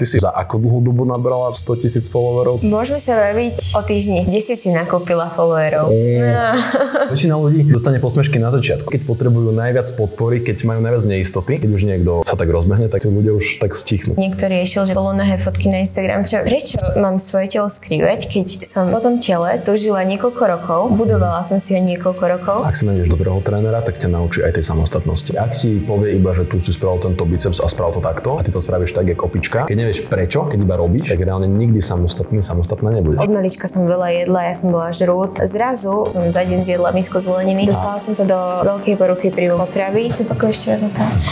Ty si za akú dlhú dobu nabrala 100 tisíc followerov? Môžeme sa baviť o týždni. Kde si si nakúpila followerov? Mm. Väčšina ľudí dostane posmešky na začiatku. Keď potrebujú najviac podpory, keď majú najviac neistoty, keď už niekto sa tak rozbehne, tak ľudia už tak stichnú. Niekto riešil, že bolo nahé fotky na Instagram. Čo, prečo mám svoje telo skrývať, keď som po tom tele tužila niekoľko rokov, budovala som si ho niekoľko rokov. Ak si nájdeš dobrého trénera, tak ťa naučí aj tej samostatnosti. Ak si povie iba, že tu si spravil tento biceps a spravil to takto a ty to spravíš tak, jak opička, keď nevieš prečo, keď iba robíš, tak reálne nikdy samostatný, samostatná nebudeš. Od malička som veľa jedla, ja som bola žrút. Zrazu som za deň zjedla misku zeleniny. Dostala som sa do veľkej poruchy pri potravy. Chcem pakuješ ešte raz otázku?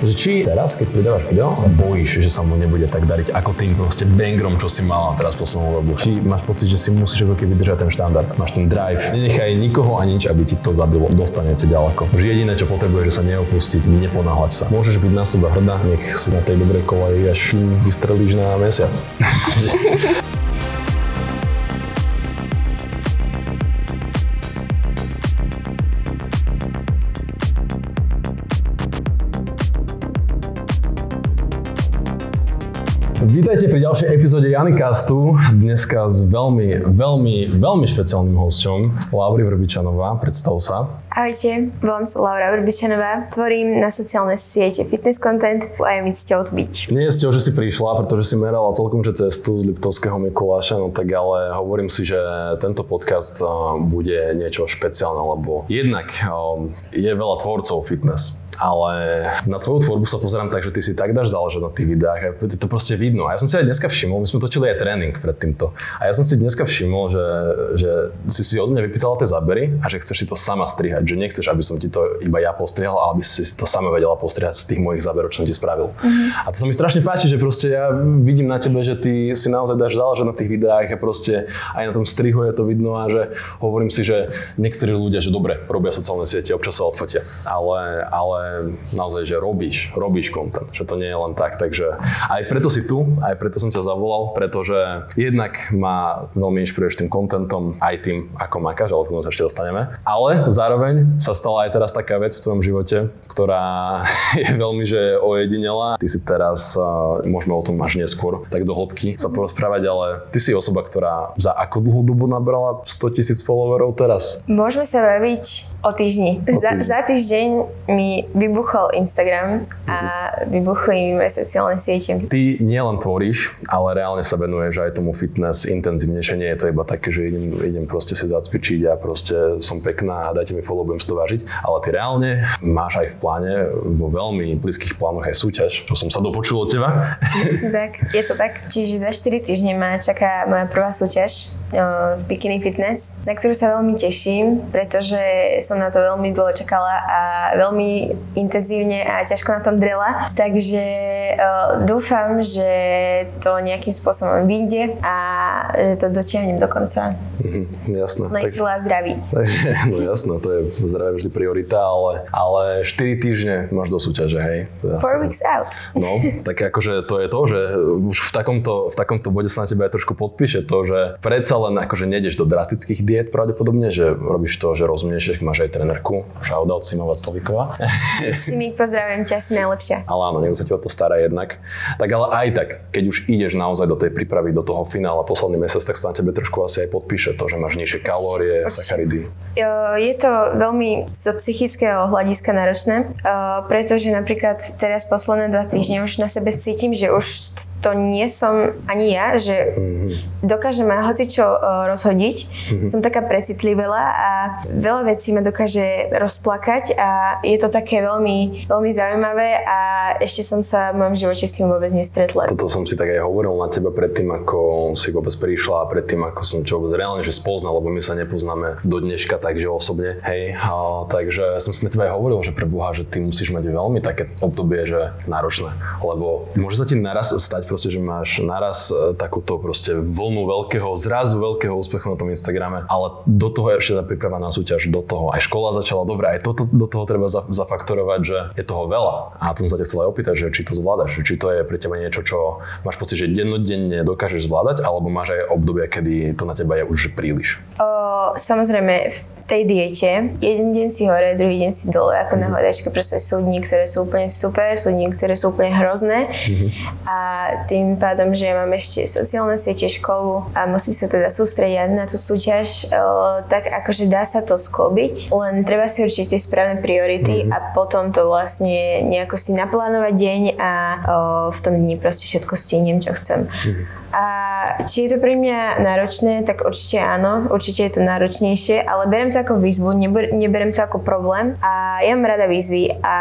Že či teraz, keď pridávaš video, sa bojíš, že sa mu nebude tak dariť ako tým proste bangrom, čo si mala teraz poslednú dobu. Či máš pocit, že si musíš ako keby držať ten štandard, máš ten drive. Nenechaj nikoho a nič, aby ti to zabilo. Dostanete ďaleko. Už jediné, čo potrebuješ, že sa neopustiť, neponáhľať sa. Môžeš byť na seba hrdá, nech si na tej dobrej koleji až vystrelíš na mesiac. Vítajte pri ďalšej epizóde Janikastu. Dneska s veľmi, veľmi, veľmi špeciálnym hosťom, Lauri Vrbičanová. Predstav sa. Ahojte, volám sa Laura Vrbičanová. Tvorím na sociálne siete fitness content a je mi cťou byť. Nie je cťou, že si prišla, pretože si merala celkom že cestu z Liptovského Mikuláša, no tak ale hovorím si, že tento podcast bude niečo špeciálne, lebo jednak je veľa tvorcov fitness ale na tvoju tvorbu sa pozerám tak, že ty si tak dáš záležať na tých videách a to proste vidno. A ja som si aj dneska všimol, my sme točili aj tréning pred týmto. A ja som si dneska všimol, že, že si si od mňa vypýtala tie zábery a že chceš si to sama strihať, že nechceš, aby som ti to iba ja postrihal, ale aby si to sama vedela postrihať z tých mojich záberov, čo som ti spravil. Mm-hmm. A to sa mi strašne páči, že proste ja vidím na tebe, že ty si naozaj dáš záležať na tých videách a proste aj na tom strihu je to vidno a že hovorím si, že niektorí ľudia, že dobre, robia sociálne siete, občas sa odfotia, ale, ale naozaj, že robíš, robíš content, že to nie je len tak, takže aj preto si tu, aj preto som ťa zavolal, pretože jednak ma veľmi inšpiruješ tým contentom, aj tým, ako makáš, ale k tomu sa ešte dostaneme. Ale zároveň sa stala aj teraz taká vec v tvojom živote, ktorá je veľmi, že ojedinela. Ty si teraz, môžeme o tom až neskôr, tak do hĺbky sa porozprávať, ale ty si osoba, ktorá za akú dlhú dobu nabrala 100 tisíc followerov teraz? Môžeme sa baviť o týždni. O týždni. Za, za týždeň mi vybuchol Instagram a vybuchli mi moje sociálne siete. Ty nielen tvoríš, ale reálne sa venuješ aj tomu fitness intenzívnejšie. Nie je to iba také, že idem, idem proste si zacvičiť a proste som pekná a dajte mi follow, budem si to vážiť. Ale ty reálne máš aj v pláne, vo veľmi blízkych plánoch aj súťaž, čo som sa dopočul od teba. Je tak, je to tak. Čiže za 4 týždne ma čaká moja prvá súťaž uh, Bikini Fitness, na ktorú sa veľmi teším, pretože som na to veľmi dlho čakala a veľmi intenzívne a ťažko na tom drela. Takže dúfam, že to nejakým spôsobom vyjde a že to dotiahnem do konca. Mm, jasné. Len tak, sila a zdraví. Takže, no jasné, to je zdravie vždy priorita, ale, ale 4 týždne máš do súťaže, hej? Four weeks out. No, tak akože to je to, že už v takomto, v takomto bode sa na teba aj trošku podpíše to, že predsa len akože nejdeš do drastických diet pravdepodobne, že robíš to, že rozumieš, že máš aj trenerku, shoutout Simova Sloviková. Simík, pozdravujem ťa, si najlepšia. Ale áno, nech sa ti o to stará jednak. Tak ale aj tak, keď už ideš naozaj do tej prípravy, do toho finála posledný mesiac, tak sa na tebe trošku asi aj podpíše to, že máš nižšie kalórie, sacharidy. Je to veľmi zo psychického hľadiska náročné, pretože napríklad teraz posledné dva týždne už na sebe cítim, že už to nie som ani ja, že mm-hmm. dokážem ma hocičo uh, rozhodiť. Mm-hmm. Som taká precitlivela a veľa vecí ma dokáže rozplakať a je to také veľmi, veľmi zaujímavé a ešte som sa v mojom živote s tým vôbec nestretla. Toto som si tak aj hovoril na teba predtým, ako si vôbec prišla a predtým, ako som čo vôbec reálne že spoznal, lebo my sa nepoznáme do dneška takže osobne. Hej, a, takže som si na teba aj hovoril, že pre Boha, že ty musíš mať veľmi také obdobie, že náročné, lebo môže sa ti naraz stať proste, že máš naraz e, takúto proste vlnu veľkého, zrazu veľkého úspechu na tom Instagrame, ale do toho je ešte tá príprava na súťaž, do toho aj škola začala dobre, aj toto do toho treba zafaktorovať, že je toho veľa. A to som sa ťa chcel aj opýtať, že či to zvládaš, či to je pre teba niečo, čo máš pocit, že dennodenne dokážeš zvládať, alebo máš aj obdobie, kedy to na teba je už príliš? O, samozrejme, v tej diete, jeden deň si hore, druhý deň si dole, ako mm. na hľadačke, proste sú dní, ktoré sú úplne super, sú dní, ktoré sú úplne hrozné. Mm-hmm. A tým pádom, že mám ešte sociálne siete, školu a musím sa teda sústrediť na tú súťaž, uh, tak akože dá sa to sklobiť, len treba si určiť tie správne priority mm-hmm. a potom to vlastne nejako si naplánovať deň a uh, v tom dni proste všetko stiniem, čo chcem. Mm-hmm. A či je to pre mňa náročné, tak určite áno, určite je to náročnejšie, ale berem to ako výzvu, neber, neberem to ako problém a ja mám rada výzvy a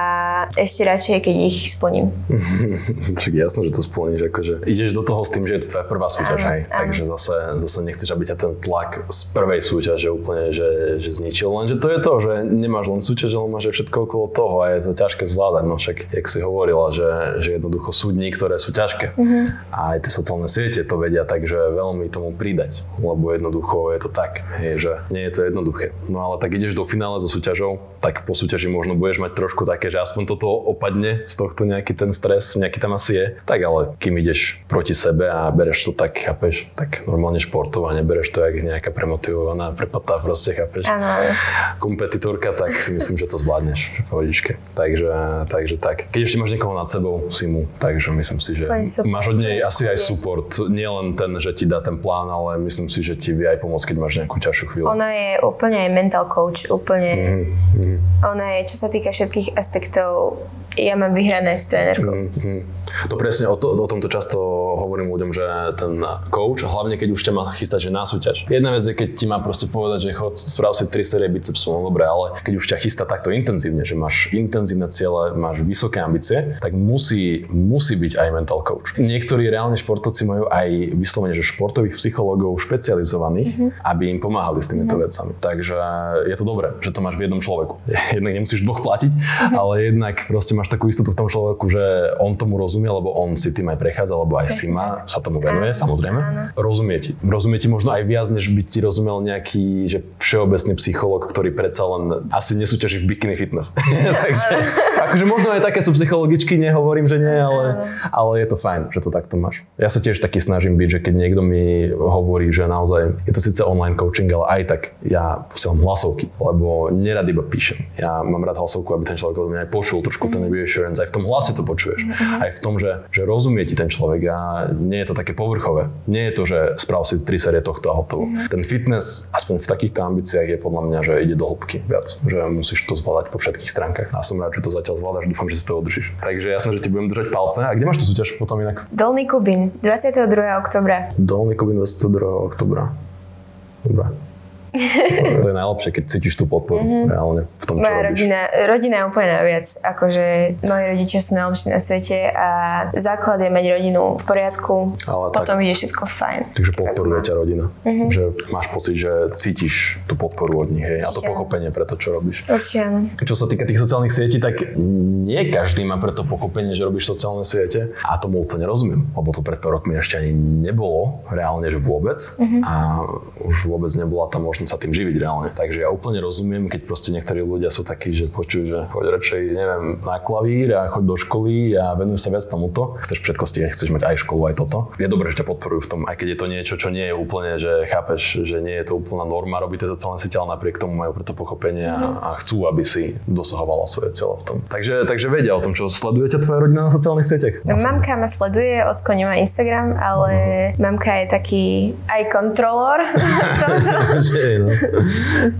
ešte radšej, keď ich splním. Však jasno, že to splníš, akože ideš do toho s tým, že je to tvoja prvá súťaž, hej, takže zase, zase nechceš, aby ťa ten tlak z prvej súťaže úplne, že, že zničil, lenže to je to, že nemáš len súťaž, ale máš aj všetko okolo toho a je to ťažké zvládať, no však, jak si hovorila, že, že jednoducho sú dní, ktoré sú ťažké mm-hmm. a aj tie sociálne siete to vedia takže veľmi tomu pridať, lebo jednoducho je to tak, je, že nie je to jednoduché. No ale tak ideš do finále so súťažou, tak po súťaži možno budeš mať trošku také, že aspoň toto opadne z tohto nejaký ten stres, nejaký tam asi je. Tak ale kým ideš proti sebe a bereš to tak, chápeš, tak normálne športovanie, bereš to jak nejaká premotivovaná, prepatá proste, chápeš. Ano. Kompetitorka, tak si myslím, že to zvládneš v pohodičke. Takže, takže tak. Keď ešte máš niekoho nad sebou, si mu, takže myslím si, že máš od nej asi aj support nie len ten, že ti dá ten plán, ale myslím si, že ti vie aj pomôcť, keď máš nejakú ťažšiu chvíľu. Ona je úplne mental coach, úplne. Mm-hmm. Ona je, čo sa týka všetkých aspektov ja mám vyhrané s trénerkou. Mm-hmm. To presne, o, to, o tomto často hovorím ľuďom, že ten coach, hlavne keď už ťa má chystať že na súťaž. Jedna vec je, keď ti má proste povedať, že chod, sprav si 3 série bicepsu, no dobre, ale keď už ťa chystá takto intenzívne, že máš intenzívne ciele, máš vysoké ambície, tak musí, musí byť aj mental coach. Niektorí reálne športovci majú aj vyslovene, že športových psychológov špecializovaných, mm-hmm. aby im pomáhali s týmito mm-hmm. vecami. Takže je to dobré, že to máš v jednom človeku. Jednak nemusíš dvoch platiť, mm-hmm. ale jednak proste máš takú istotu v tom človeku, že on tomu rozumie, lebo on si tým aj prechádza, lebo aj si má, sa tomu venuje, áno, samozrejme. Áno. Rozumie ti. Rozumie ti možno aj viac, než by ti rozumel nejaký že všeobecný psycholog, ktorý predsa len asi nesúťaží v bikini fitness. Takže akože možno aj také sú psychologičky, nehovorím, že nie, ale, ale je to fajn, že to takto máš. Ja sa tiež taký snažím byť, že keď niekto mi hovorí, že naozaj je to síce online coaching, ale aj tak ja posielam hlasovky, lebo nerad iba píšem. Ja mám rád hlasovku, aby ten človek od mňa aj počul trošku ten reassurance, aj v tom hlase to počuješ. Mm-hmm. Aj v tom, že, že rozumie ti ten človek a nie je to také povrchové. Nie je to, že sprav si tri série tohto a hotovo. Mm-hmm. Ten fitness, aspoň v takýchto ambíciách, je podľa mňa, že ide do hĺbky viac. Že musíš to zvládať po všetkých stránkach. A som rád, že to zatiaľ zvládaš, dúfam, že si to udržíš. Takže jasné, že ti budem držať palce. A kde máš tú súťaž potom inak? Dolný Kubín, 22. oktobra. Dolný Kubín, 22. oktobra. Dobre to je najlepšie, keď cítiš tú podporu mm-hmm. reálne v tom, čo Moja rodina, rodina je úplne najviac. Akože moji rodičia sú najlepší na svete a základ je mať rodinu v poriadku, Ale potom tak, ide všetko fajn. Takže podporuje ťa rodina. Mm-hmm. Že máš pocit, že cítiš tú podporu od nich hej, a to pochopenie pre to, čo robíš. Určite áno. Čo sa týka tých sociálnych sietí, tak nie každý má preto pochopenie, že robíš sociálne siete a tomu úplne rozumiem, lebo to pred pár rokmi ešte ani nebolo reálne, že vôbec mm-hmm. a už vôbec nebola tam možnosť možno sa tým živiť reálne. Takže ja úplne rozumiem, keď proste niektorí ľudia sú takí, že počujú, že poď radšej, neviem, na klavír a choď do školy a venuj sa viac tomuto. Chceš všetko stihnúť, chceš mať aj školu, aj toto. Je dobré, že ťa podporujú v tom, aj keď je to niečo, čo nie je úplne, že chápeš, že nie je to úplná norma robiť tie sociálne siete, ale napriek tomu majú preto pochopenie a, mhm. a chcú, aby si dosahovala svoje cieľe v tom. Takže, takže vedia o tom, čo sledujete tvoja rodina na sociálnych sieťach. No, mamka ma sleduje, ocko nemá Instagram, ale uh-huh. mamka je taký aj kontrolor. Hej, no.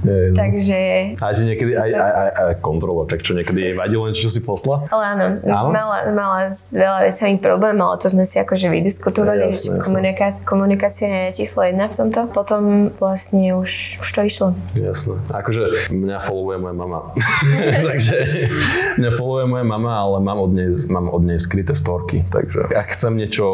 Hej, no. Takže... A ti niekedy aj, aj, aj, aj kontrola, tak čo niekedy jej vadilo niečo, čo si posla? Ale áno, áno? Mala, mala s veľa vecami problém, ale to sme si akože vydiskutovali, jasne, jasne. Komuniká- komunikácia je číslo jedna v tomto. Potom vlastne už, už to išlo. Jasné. Akože mňa followuje moja mama. takže mňa followuje moja mama, ale mám od nej, mám od nej skryté storky. Takže ak chcem niečo,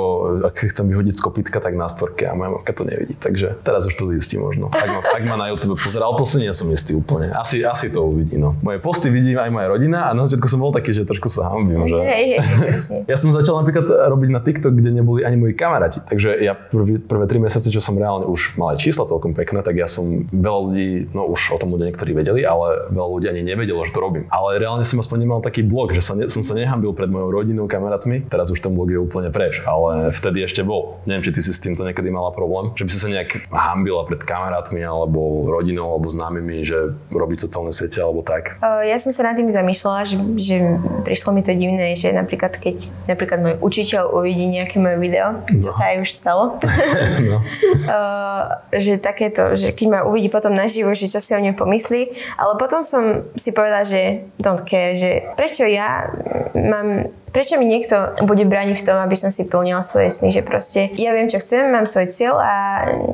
ak chcem vyhodiť z kopítka, tak na storke a moja mamka to nevidí. Takže teraz už to zistí možno. Ak ma, ak ma na YouTube pozeral, to si nie som istý úplne. Asi, asi to uvidí, no. Moje posty vidí aj moja rodina a na začiatku som bol taký, že trošku sa hambím, že... Hej, hej, ja som začal napríklad robiť na TikTok, kde neboli ani moji kamaráti. Takže ja prv, prvé tri mesiace, čo som reálne už mal aj čísla celkom pekné, tak ja som veľa ľudí, no už o tom ľudia niektorí vedeli, ale veľa ľudí ani nevedelo, že to robím. Ale reálne som aspoň nemal taký blog, že sa ne, som sa nehambil pred mojou rodinou, kamarátmi. Teraz už ten blog je úplne preč, ale vtedy ešte bol. Neviem, či ty si s týmto niekedy mala problém, že by si sa nejak hambila pred kamarátmi alebo alebo rodinou, alebo známymi, že robiť sociálne siete alebo tak? Ja som sa nad tým zamýšľala, že, že prišlo mi to divné, že napríklad keď napríklad môj učiteľ uvidí nejaké moje video, no. čo sa aj už stalo, no. že takéto, že keď ma uvidí potom naživo, že čo si o mne pomyslí, ale potom som si povedala, že don't care, že prečo ja mám prečo mi niekto bude brániť v tom, aby som si plnila svoje sny, že proste ja viem, čo chcem, mám svoj cieľ a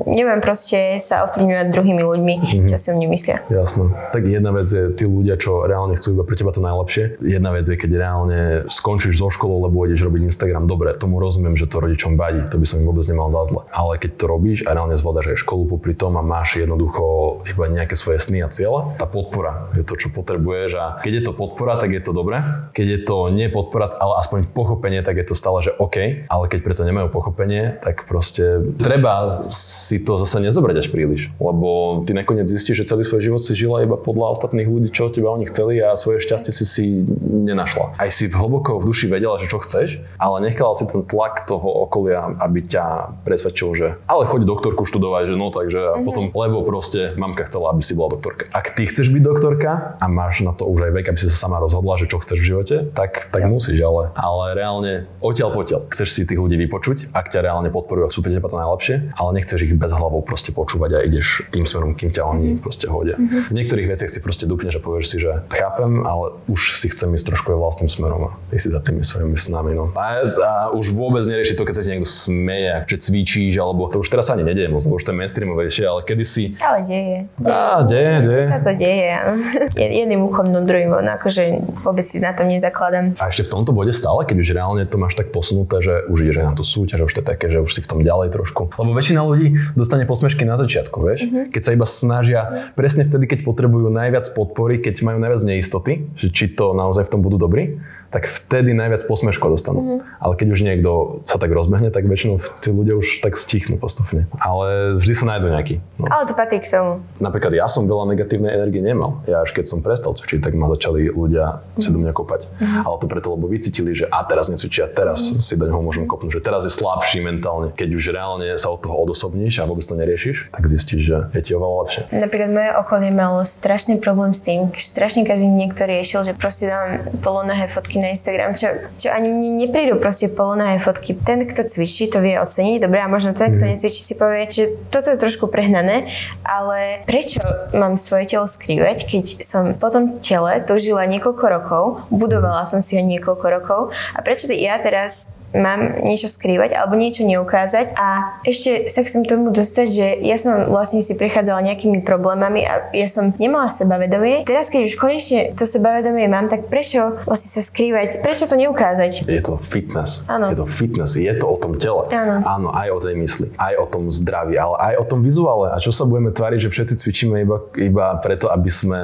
neviem proste sa ovplyvňovať druhými ľuďmi, mm-hmm. čo si o mne myslia. Jasno. Tak jedna vec je tí ľudia, čo reálne chcú iba pre teba to najlepšie. Jedna vec je, keď reálne skončíš so školou, lebo ideš robiť Instagram. Dobre, tomu rozumiem, že to rodičom vadí, to by som im vôbec nemal za zle. Ale keď to robíš a reálne zvládaš aj školu popri tom a máš jednoducho iba nejaké svoje sny a cieľa, tá podpora je to, čo potrebuješ a keď je to podpora, tak je to dobré. Keď je to nie podpora, ale ale aspoň pochopenie, tak je to stále, že OK, ale keď preto nemajú pochopenie, tak proste treba si to zase nezobrať až príliš, lebo ty nakoniec zistíš, že celý svoj život si žila iba podľa ostatných ľudí, čo teba oni chceli a svoje šťastie si si nenašla. Aj si hlboko v duši vedela, že čo chceš, ale nechala si ten tlak toho okolia, aby ťa presvedčil, že ale choď doktorku študovať, že no takže a mm-hmm. potom, lebo proste mamka chcela, aby si bola doktorka. Ak ty chceš byť doktorka a máš na to už aj vek, aby si sa sama rozhodla, že čo chceš v živote, tak, tak ja. musíš, ale ale reálne odtiaľ potiaľ. Chceš si tých ľudí vypočuť, ak ťa reálne podporujú, ak sú pre teba to najlepšie, ale nechceš ich bez hlavou proste počúvať a ideš tým smerom, kým ťa oni proste hodia. Mm-hmm. V niektorých veciach si proste dupneš a povieš si, že chápem, ale už si chcem ísť trošku aj vlastným smerom a ty si za tými svojimi snami. No. A, a už vôbec nerieši to, keď sa ti niekto smeje, že cvičíš, alebo to už teraz sa ani nedieje moc, už to je mainstreamovejšie, ale kedysi... Ale deje. deje. Á, deje, deje. sa to deje. Jedným uchom, no druhým, no akože vôbec si na tom nezakladám. A ešte v tomto bode stále, keď už reálne to máš tak posunuté, že už ideš aj na tú súťaž, už to je také, že už si v tom ďalej trošku. Lebo väčšina ľudí dostane posmešky na začiatku, vieš? Mm-hmm. Keď sa iba snažia, presne vtedy, keď potrebujú najviac podpory, keď majú najviac neistoty, že či to naozaj v tom budú dobrí, tak vtedy najviac posmeškov dostanú. Mm-hmm. Ale keď už niekto sa tak rozbehne, tak väčšinou tí ľudia už tak stichnú postupne. Ale vždy sa nájdú nejaký. No. Ale to patrí k tomu. Napríklad ja som veľa negatívnej energie nemal. Ja až keď som prestal cvičiť, tak ma začali ľudia mm-hmm. si do mňa kopať. Mm-hmm. Ale to preto, lebo vycítili, že a teraz necvičia, teraz mm-hmm. si do neho môžem kopnúť, že teraz je slabší mentálne. Keď už reálne sa od toho odosobníš a vôbec to neriešiš, tak zistíš, že je ti oveľa lepšie. Napríklad moje okolie malo strašný problém s tým, strašne každý niekto riešil, že proste dám polonohé fotky na Instagram, čo, čo ani mne neprídu proste polonavé fotky. Ten, kto cvičí, to vie oceniť, dobre, a možno ten, kto mhm. necvičí, si povie, že toto je trošku prehnané, ale prečo mám svoje telo skrývať, keď som po tom tele to žila niekoľko rokov, budovala som si ho niekoľko rokov a prečo ja teraz mám niečo skrývať alebo niečo neukázať a ešte sa chcem tomu dostať, že ja som vlastne si prechádzala nejakými problémami a ja som nemala sebavedomie. Teraz, keď už konečne to sebavedomie mám, tak prečo vlastne sa skrývať? Prečo to neukázať? Je to fitness. Áno. Je to fitness, je to o tom tele. Áno. Áno, aj o tej mysli, aj o tom zdraví, ale aj o tom vizuále. A čo sa budeme tváriť, že všetci cvičíme iba, iba preto, aby sme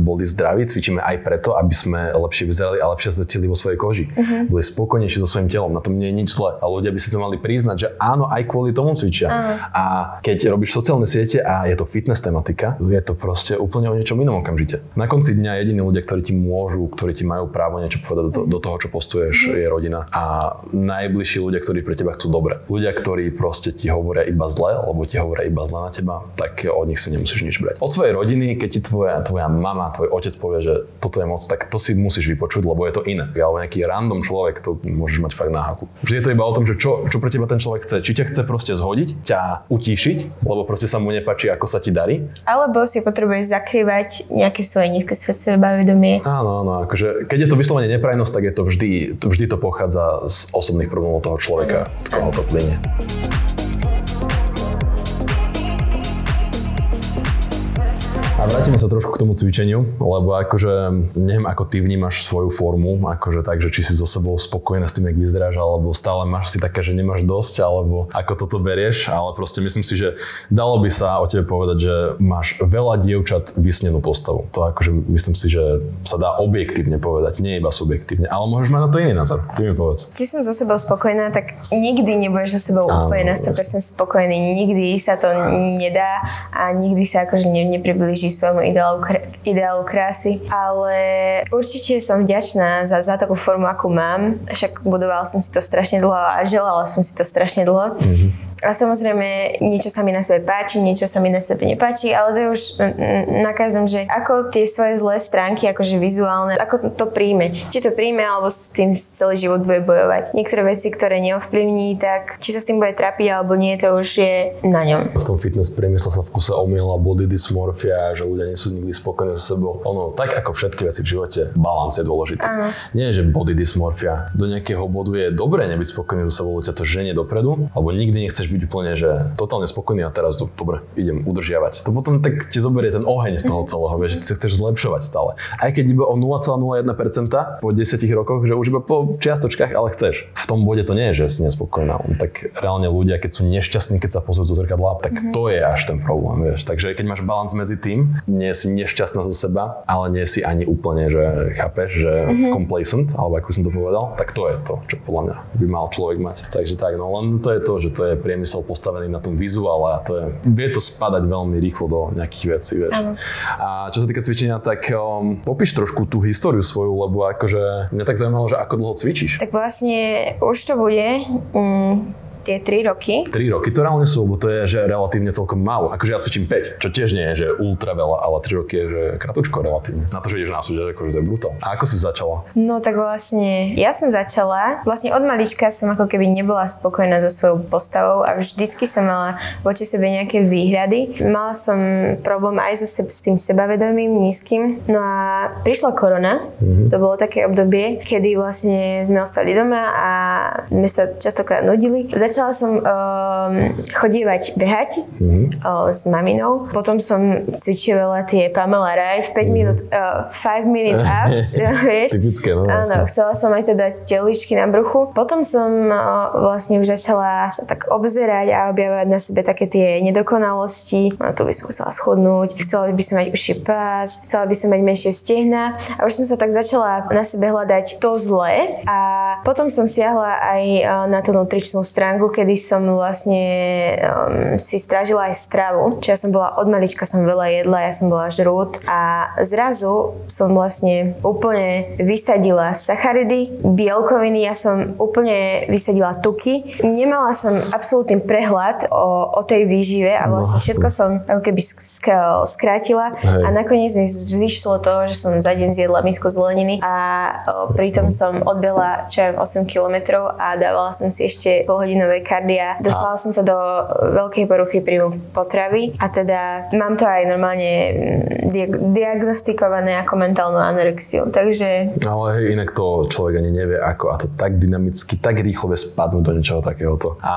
boli zdraví, cvičíme aj preto, aby sme lepšie vyzerali a lepšie sa vo svojej koži. Uh-huh. Boli spokojnejší so svojím telom. Na tom nie je nič zle. A ľudia by si to mali priznať, že áno, aj kvôli tomu cvičia. Uh-huh. A keď robíš sociálne siete a je to fitness tematika, je to proste úplne o niečom inom okamžite. Na konci dňa jediní ľudia, ktorí ti môžu, ktorí ti majú právo niečo povedať do, do toho, čo postuješ, uh-huh. je rodina. A najbližší ľudia, ktorí pre teba chcú dobre. Ľudia, ktorí proste ti hovoria iba zle, alebo ti hovoria iba zle na teba, tak od nich si nemusíš nič brať. Od svojej rodiny, keď ti tvoja, tvoja mama, tvoj otec povie, že toto je moc, tak to si musíš vypočuť, lebo je to iné. Alebo nejaký random človek, to môžeš mať fakt na haku. Vždy je to iba o tom, že čo, čo pre teba ten človek chce. Či ťa chce proste zhodiť, ťa utíšiť, lebo proste sa mu nepáči, ako sa ti darí. Alebo si potrebuješ zakrývať nejaké svoje nízke sebavedomie. Áno, áno, akože keď je to vyslovene neprajnosť, tak je to vždy, vždy to pochádza z osobných problémov toho človeka, koho to plyne. A vrátime sa trošku k tomu cvičeniu, lebo akože neviem, ako ty vnímaš svoju formu, akože tak, že či si so sebou spokojná s tým, jak vyzeráš, alebo stále máš si také, že nemáš dosť, alebo ako toto berieš, ale proste myslím si, že dalo by sa o tebe povedať, že máš veľa dievčat vysnenú postavu. To akože myslím si, že sa dá objektívne povedať, nie iba subjektívne, ale môžeš mať na to iný názor. Ty mi povedz. Či som so sebou spokojná, tak nikdy nebudeš so sebou Áno, úplne na 100% spokojný. Nikdy sa to nedá a nikdy sa akože ne, nepriblíži svojmu ideálu, ideálu krásy, ale určite som vďačná za, za takú formu, akú mám. Však budovala som si to strašne dlho a želala som si to strašne dlho. Mm-hmm A samozrejme, niečo sa mi na sebe páči, niečo sa mi na sebe nepáči, ale to je už na každom, že ako tie svoje zlé stránky, akože vizuálne, ako to, to príjme. Či to príjme, alebo s tým celý život bude bojovať. Niektoré veci, ktoré neovplyvní, tak či sa s tým bude trapiť alebo nie, to už je na ňom. V tom fitness priemysle sa v kuse omiela body dysmorphia, že ľudia nie sú nikdy spokojní so sebou. Ono, tak ako všetky veci v živote, balans je dôležitý. Aha. Nie, že body dysmorphia. Do nejakého bodu je dobré nebyť spokojný so sebou, ťa to ženie dopredu, alebo nikdy nechceš byť úplne, že totálne spokojný a teraz do, dobre, idem udržiavať. To potom tak ti zoberie ten oheň z toho celého, vieš, že sa chceš zlepšovať stále. Aj keď iba o 0,01% po 10 rokoch, že už iba po čiastočkách, ale chceš. V tom bode to nie je, že si nespokojná. Tak reálne ľudia, keď sú nešťastní, keď sa pozrú do zrkadla, tak mm-hmm. to je až ten problém, vieš. Takže keď máš balans medzi tým, nie si nešťastná zo seba, ale nie si ani úplne, že chápeš, že mm-hmm. complacent, alebo ako som to povedal, tak to je to, čo podľa mňa by mal človek mať. Takže tak, no len to je to, že to je priemysel postavený na tom vizuále a to je, vie to spadať veľmi rýchlo do nejakých vecí, vieš. Ano. A čo sa týka cvičenia, tak um, popíš trošku tú históriu svoju, lebo akože mňa tak zaujímalo, že ako dlho cvičíš. Tak vlastne už to bude um, tie 3 roky. 3 roky to reálne sú, lebo to je že relatívne celkom málo. Akože ja cvičím 5, čo tiež nie je, že ultra veľa, ale 3 roky je že kratučko relatívne. Na to, že ideš na súťaž, akože to je brutál. A ako si začala? No tak vlastne, ja som začala, vlastne od malička som ako keby nebola spokojná so svojou postavou a vždycky som mala voči sebe nejaké výhrady. Mala som problém aj so se, s tým sebavedomím nízkym. No a prišla korona, mm-hmm. to bolo také obdobie, kedy vlastne sme ostali doma a sme sa častokrát nudili začala som um, chodívať behať mm-hmm. uh, s maminou. Potom som cvičila tie Pamela Reif 5 mm-hmm. minút, uh, 5 minute abs, vieš. Typické, no. Áno, chcela som aj teda teličky na bruchu. Potom som uh, vlastne už začala sa tak obzerať a objavovať na sebe také tie nedokonalosti. No, tu by som chcela schodnúť, chcela by som mať uši pás, chcela by som mať menšie stehna a už som sa tak začala na sebe hľadať to zlé a potom som siahla aj uh, na tú nutričnú stránku kedy som vlastne um, si strážila aj stravu. Čiže ja som bola od malička, som veľa jedla, ja som bola žrút a zrazu som vlastne úplne vysadila sacharidy, bielkoviny, ja som úplne vysadila tuky. Nemala som absolútny prehľad o, o tej výžive a vlastne všetko som ako keby sk- skrátila Hej. a nakoniec mi zišlo to, že som za deň zjedla misku zeleniny a o, pritom som odbila čo 8 kilometrov a dávala som si ešte pol hodinu nové kardia. Dostala som sa do veľkej poruchy príjmu potravy a teda mám to aj normálne mm, diag- diagnostikované ako mentálnu anorexiu, takže... Ale hej, inak to človek ani nevie ako a to tak dynamicky, tak rýchlo vie spadnúť do niečoho takéhoto. A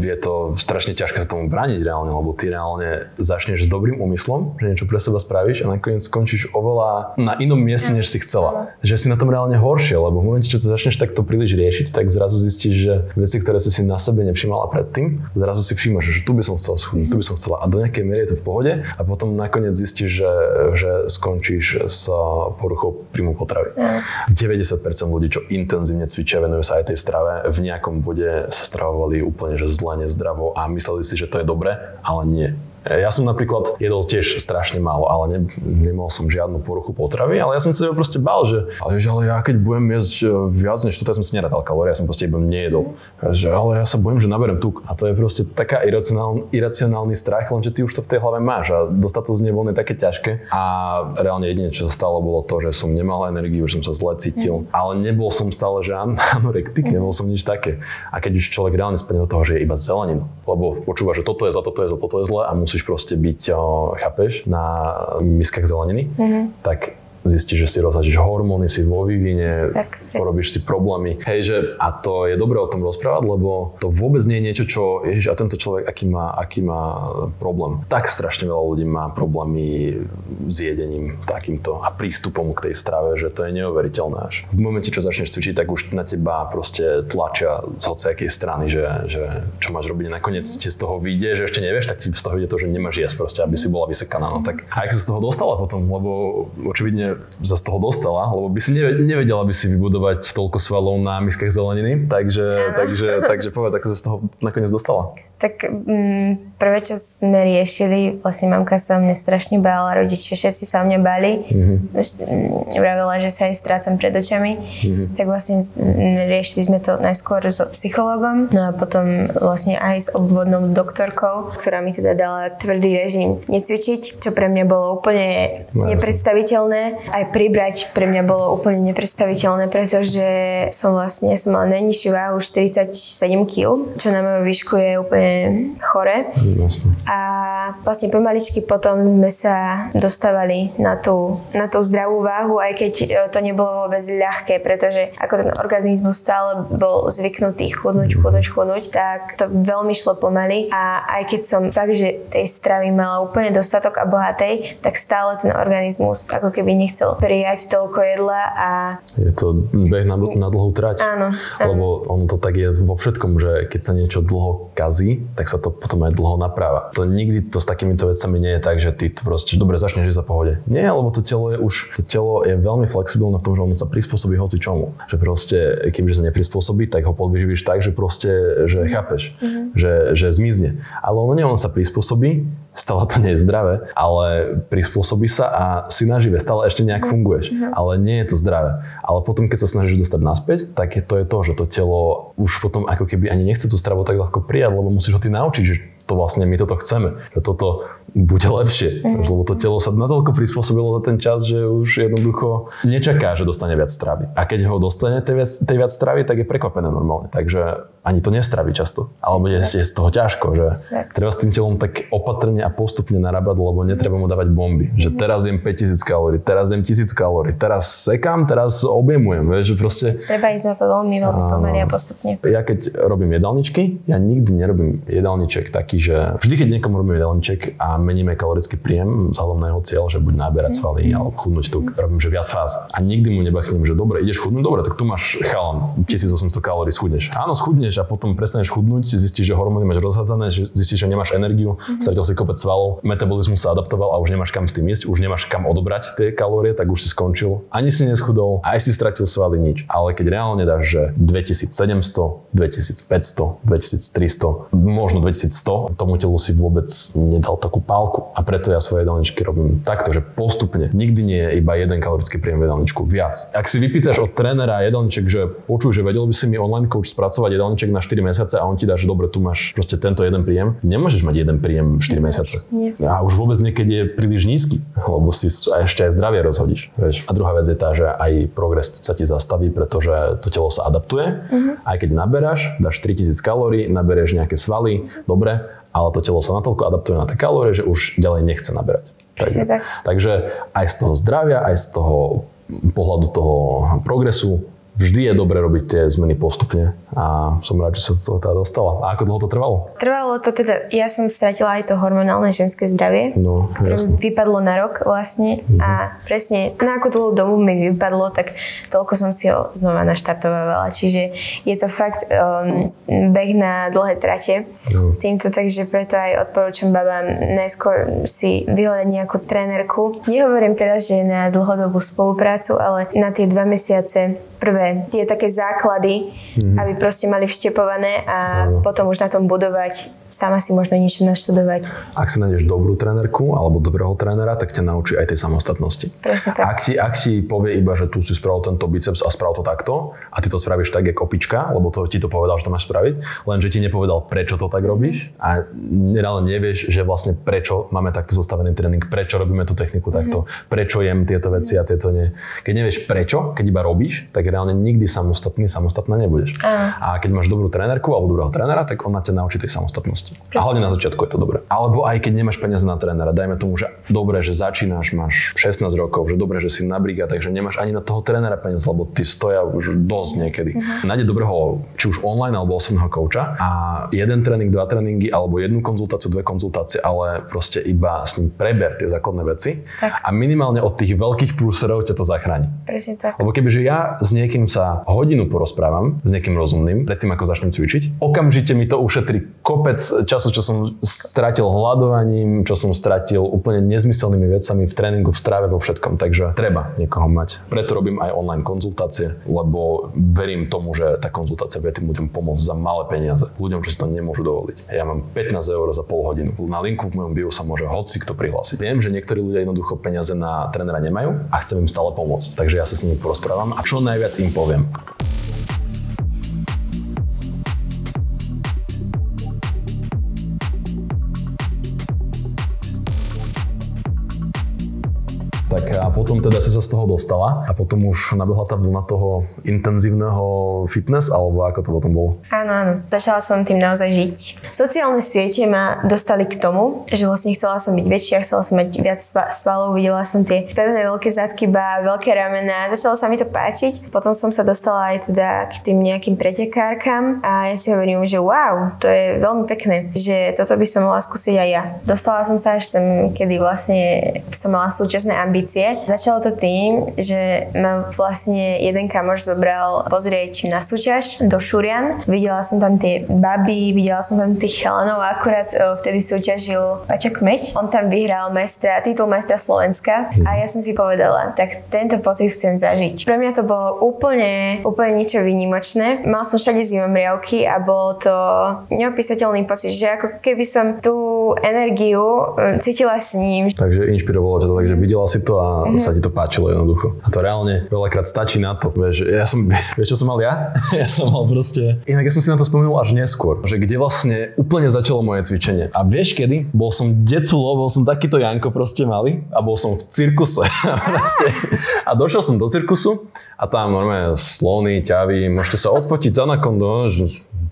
je to strašne ťažké sa tomu brániť reálne, lebo ty reálne začneš s dobrým úmyslom, že niečo pre seba spravíš a nakoniec skončíš oveľa na inom mieste, než si chcela. Že si na tom reálne horšie, lebo v momente, čo to začneš takto príliš riešiť, tak zrazu zistíš, že veci, ktoré si si na sebe nevšimala predtým, zrazu si všímaš, že tu by som chcel schudnúť, tu by som chcela a do nejakej miery je to v pohode a potom nakoniec zistíš, že, že skončíš s poruchou príjmu potravy. Mm. 90% ľudí, čo intenzívne cvičia, venujú sa aj tej strave, v nejakom bode sa stravovali úplne že zle, nezdravo a mysleli si, že to je dobre, ale nie ja som napríklad jedol tiež strašne málo, ale ne, nemal som žiadnu poruchu potravy, ale ja som sa proste bál, že ale, že ale ja keď budem jesť e, viac než toto, ja som si nerátal kalórie, ja som proste iba nejedol. Že ale ja sa bojím, že naberem tuk. A to je proste taká iracionál, iracionálny strach, lenže ty už to v tej hlave máš a dostať to z je také ťažké. A reálne jedine, čo sa stalo, bolo to, že som nemal energiu, že som sa zle cítil, mm. ale nebol som stále, že anorektik, nebol som nič také. A keď už človek reálne spadne do toho, že je iba zeleninu, lebo počúva, že toto je za toto je za toto je zle a musí musíš proste byť, chápeš, na miskách zeleniny, mm-hmm. tak zistíš, že si rozhačíš hormóny, si vo vývine, tak, porobíš si problémy. Hej, že a to je dobré o tom rozprávať, lebo to vôbec nie je niečo, čo, ježiš, a tento človek, aký má, aký má problém. Tak strašne veľa ľudí má problémy s jedením takýmto a prístupom k tej strave, že to je neuveriteľné až. V momente, čo začneš cvičiť, tak už na teba proste tlačia z hociakej strany, že, že čo máš robiť. Nakoniec ti z toho vyjde, že ešte nevieš, tak ti z toho vyjde to, že nemáš jesť proste, aby si bola vysekaná. No tak a ak sa z toho dostala potom, lebo očividne sa z toho dostala, lebo by si nevedela by si vybudovať toľko svalov na miskách zeleniny, takže, takže, takže povedz, ako sa z toho nakoniec dostala. Tak mm, prvé, čo sme riešili, vlastne mamka sa mne strašne bála, rodičia všetci sa mňa báli. Mm-hmm. Vravela, že sa aj strácam pred očami. Mm-hmm. Tak vlastne riešili sme to najskôr so psychologom, no a potom vlastne aj s obvodnou doktorkou, ktorá mi teda dala tvrdý režim necvičiť, čo pre mňa bolo úplne no, nepredstaviteľné. Aj pribrať pre mňa bolo úplne nepredstaviteľné, pretože som vlastne som mala najnižšiu váhu 47 kg, čo na moju výšku je úplne chore. Jasne. A vlastne pomaličky potom sme sa dostávali na tú, na tú zdravú váhu, aj keď e, to nebolo vôbec ľahké, pretože ako ten organizmus stále bol zvyknutý chudnúť, chudnúť, chudnúť, tak to veľmi šlo pomaly a aj keď som fakt, že tej stravy mala úplne dostatok a bohatej, tak stále ten organizmus ako keby nechcel prijať toľko jedla a... Je to beh na, na dlhú trať. Áno, áno. Lebo ono to tak je vo všetkom, že keď sa niečo dlho kazí, tak sa to potom aj dlho napráva. To nikdy to s takýmito vecami nie je tak, že ty to proste dobre začneš žiť za pohode. Nie, lebo to telo je už, to telo je veľmi flexibilné v tom, že ono sa prispôsobí hoci čomu. Že proste, kebyže sa neprispôsobí, tak ho podvyživíš tak, že proste, že chápeš, mm-hmm. že, že zmizne. Ale ono nie, on sa prispôsobí, stále to nie je zdravé, ale prispôsobí sa a si nažive, stále ešte nejak mhm. funguješ, mm-hmm. ale nie je to zdravé. Ale potom, keď sa snažíš dostať naspäť, tak je to je to, že to telo už potom ako keby ani nechce tú stravu tak ľahko prijať, lebo musíš ho ty naučiť, že to vlastne my toto chceme, že toto bude lepšie, mm. lebo to telo sa natoľko prispôsobilo za ten čas, že už jednoducho nečaká, že dostane viac stravy. A keď ho dostane tej viac, tej viac stravy, tak je prekvapené normálne. Takže ani to nestraví často. Alebo je, je z toho ťažko, že Svet. treba s tým telom tak opatrne a postupne narábať, lebo netreba mu dávať bomby. Že teraz jem 5000 kalórií, teraz jem 1000 kalórií, teraz sekám, teraz objemujem. Vieš, že proste... Treba ísť na to veľmi, veľmi pomaly a postupne. Ja keď robím jedálničky, ja nikdy nerobím jedálniček taký, že vždy keď niekomu robím jedálniček a meníme kalorický príjem vzhľadom na jeho cieľ, že buď naberať svaly mm. alebo chudnúť, tu robím, že viac fáz. A nikdy mu nebachnem, že dobre, ideš chudnúť, dobre, tak tu máš chalan, 1800 kalórií, schudneš. Áno, schudneš a potom prestaneš chudnúť, zistíš, že hormóny máš rozhádzané, zistíš, že nemáš energiu, mm-hmm. stratil si kopec svalov, metabolizmus sa adaptoval a už nemáš kam s tým ísť, už nemáš kam odobrať tie kalórie, tak už si skončil. Ani si neschudol, aj si stratil svaly, nič. Ale keď reálne dáš, že 2700, 2500, 2300, možno 2100, tomu telu si vôbec nedal takú pálku. A preto ja svoje jedálničky robím takto, že postupne. Nikdy nie je iba jeden kalorický príjem v jedálničku, viac. Ak si vypýtaš od trénera jedálniček, že počuj, že vedel by si mi online coach spracovať jedálniček na 4 mesiace a on ti dá, že dobre, tu máš proste tento jeden príjem. Nemôžeš mať jeden príjem 4 mesiace. Nie. A už vôbec niekedy je príliš nízky, lebo si ešte aj zdravie rozhodíš. Vieš. A druhá vec je tá, že aj progres sa ti zastaví, pretože to telo sa adaptuje. Uh-huh. Aj keď naberáš, dáš 3000 kalórií, nabereš nejaké svaly, dobre, ale to telo sa natoľko adaptuje na tie kalórie, že už ďalej nechce naberať. Takže, tak. takže aj z toho zdravia, aj z toho pohľadu toho progresu vždy je dobre robiť tie zmeny postupne a som rád, že sa to teda dostala. A ako dlho to trvalo? Trvalo to teda, ja som stratila aj to hormonálne ženské zdravie, no, ktoré jasne. vypadlo na rok vlastne mm-hmm. a presne na ako dlhú dobu mi vypadlo, tak toľko som si ho znova naštartovala. Čiže je to fakt um, beh na dlhé trate no. s týmto, takže preto aj odporúčam babám najskôr si vyhľadať nejakú trénerku. Nehovorím teraz, že na dlhodobú spoluprácu, ale na tie dva mesiace prvé tie také základy, mm-hmm. aby proste mali vštepované a potom už na tom budovať sama si možno niečo naštudovať. Ak si nájdeš dobrú trénerku alebo dobrého trénera, tak ťa naučí aj tej samostatnosti. Presne tak. Ak ti, ak ti povie iba, že tu si spravil tento biceps a spravil to takto a ty to spravíš tak, jak opička, lebo to ti to povedal, že to máš spraviť, lenže ti nepovedal, prečo to tak robíš a reálne nevieš, že vlastne prečo máme takto zostavený tréning, prečo robíme tú techniku takto, mm-hmm. prečo jem tieto veci a tieto nie. Keď nevieš prečo, keď iba robíš, tak reálne nikdy samostatný, samostatná nebudeš. A, a keď máš dobrú trénerku alebo dobrého trénera, tak na ťa naučí tej samostatnosti možnosti. A hlavne na začiatku je to dobré. Alebo aj keď nemáš peniaze na trénera, dajme tomu, že dobre, že začínaš, máš 16 rokov, že dobre, že si na briga, takže nemáš ani na toho trénera peniaze, lebo ty stoja už dosť niekedy. Uh-huh. Nájde dobrého, či už online alebo osobného kouča a jeden tréning, dva tréningy alebo jednu konzultáciu, dve konzultácie, ale proste iba s ním preber tie základné veci tak. a minimálne od tých veľkých prúserov ťa to zachráni. Presne tak. Lebo kebyže ja s niekým sa hodinu porozprávam, s niekým rozumným, predtým ako začnem cvičiť, okamžite mi to ušetrí kopec času, čo som stratil hľadovaním, čo som stratil úplne nezmyselnými vecami v tréningu, v strave, vo všetkom. Takže treba niekoho mať. Preto robím aj online konzultácie, lebo verím tomu, že tá konzultácia vie tým ľuďom pomôcť za malé peniaze. Ľuďom, čo si to nemôžu dovoliť. Ja mám 15 eur za pol hodinu. Na linku v mojom bio sa môže hoci kto prihlásiť. Viem, že niektorí ľudia jednoducho peniaze na trénera nemajú a chcem im stále pomôcť. Takže ja sa s nimi porozprávam a čo najviac im poviem. Tak a potom teda si sa z toho dostala a potom už nabehla tá vlna toho intenzívneho fitness, alebo ako to potom bolo? Áno, áno. Začala som tým naozaj žiť. Sociálne siete ma dostali k tomu, že vlastne chcela som byť väčšia, chcela som mať viac svalov, videla som tie pevné veľké zadky, ba, veľké ramená, začalo sa mi to páčiť. Potom som sa dostala aj teda k tým nejakým pretekárkam a ja si hovorím, že wow, to je veľmi pekné, že toto by som mohla skúsiť aj ja. Dostala som sa až sem, kedy vlastne som mala súčasné ambície ambície. Začalo to tým, že ma vlastne jeden kamoš zobral pozrieť na súťaž do Šurian. Videla som tam tie baby, videla som tam tých chalanov a akurát o, vtedy súťažil Paťa Kmeď. On tam vyhral majstra, titul majstra Slovenska a ja som si povedala, tak tento pocit chcem zažiť. Pre mňa to bolo úplne, úplne niečo výnimočné. Mal som všade zimomriavky a bol to neopísateľný pocit, že ako keby som tú energiu cítila s ním. Takže inšpirovalo ťa to, takže videla si to to mm-hmm. sa ti to páčilo jednoducho. A to reálne veľakrát stačí na to. Vieš, ja som, vieš čo som mal ja? ja som mal proste... Inak ja som si na to spomenul až neskôr, že kde vlastne úplne začalo moje cvičenie. A vieš kedy? Bol som deculo, bol som takýto Janko proste malý a bol som v cirkuse. a došiel som do cirkusu a tam normálne slony, ťavy, môžete sa odfotiť za nakondo,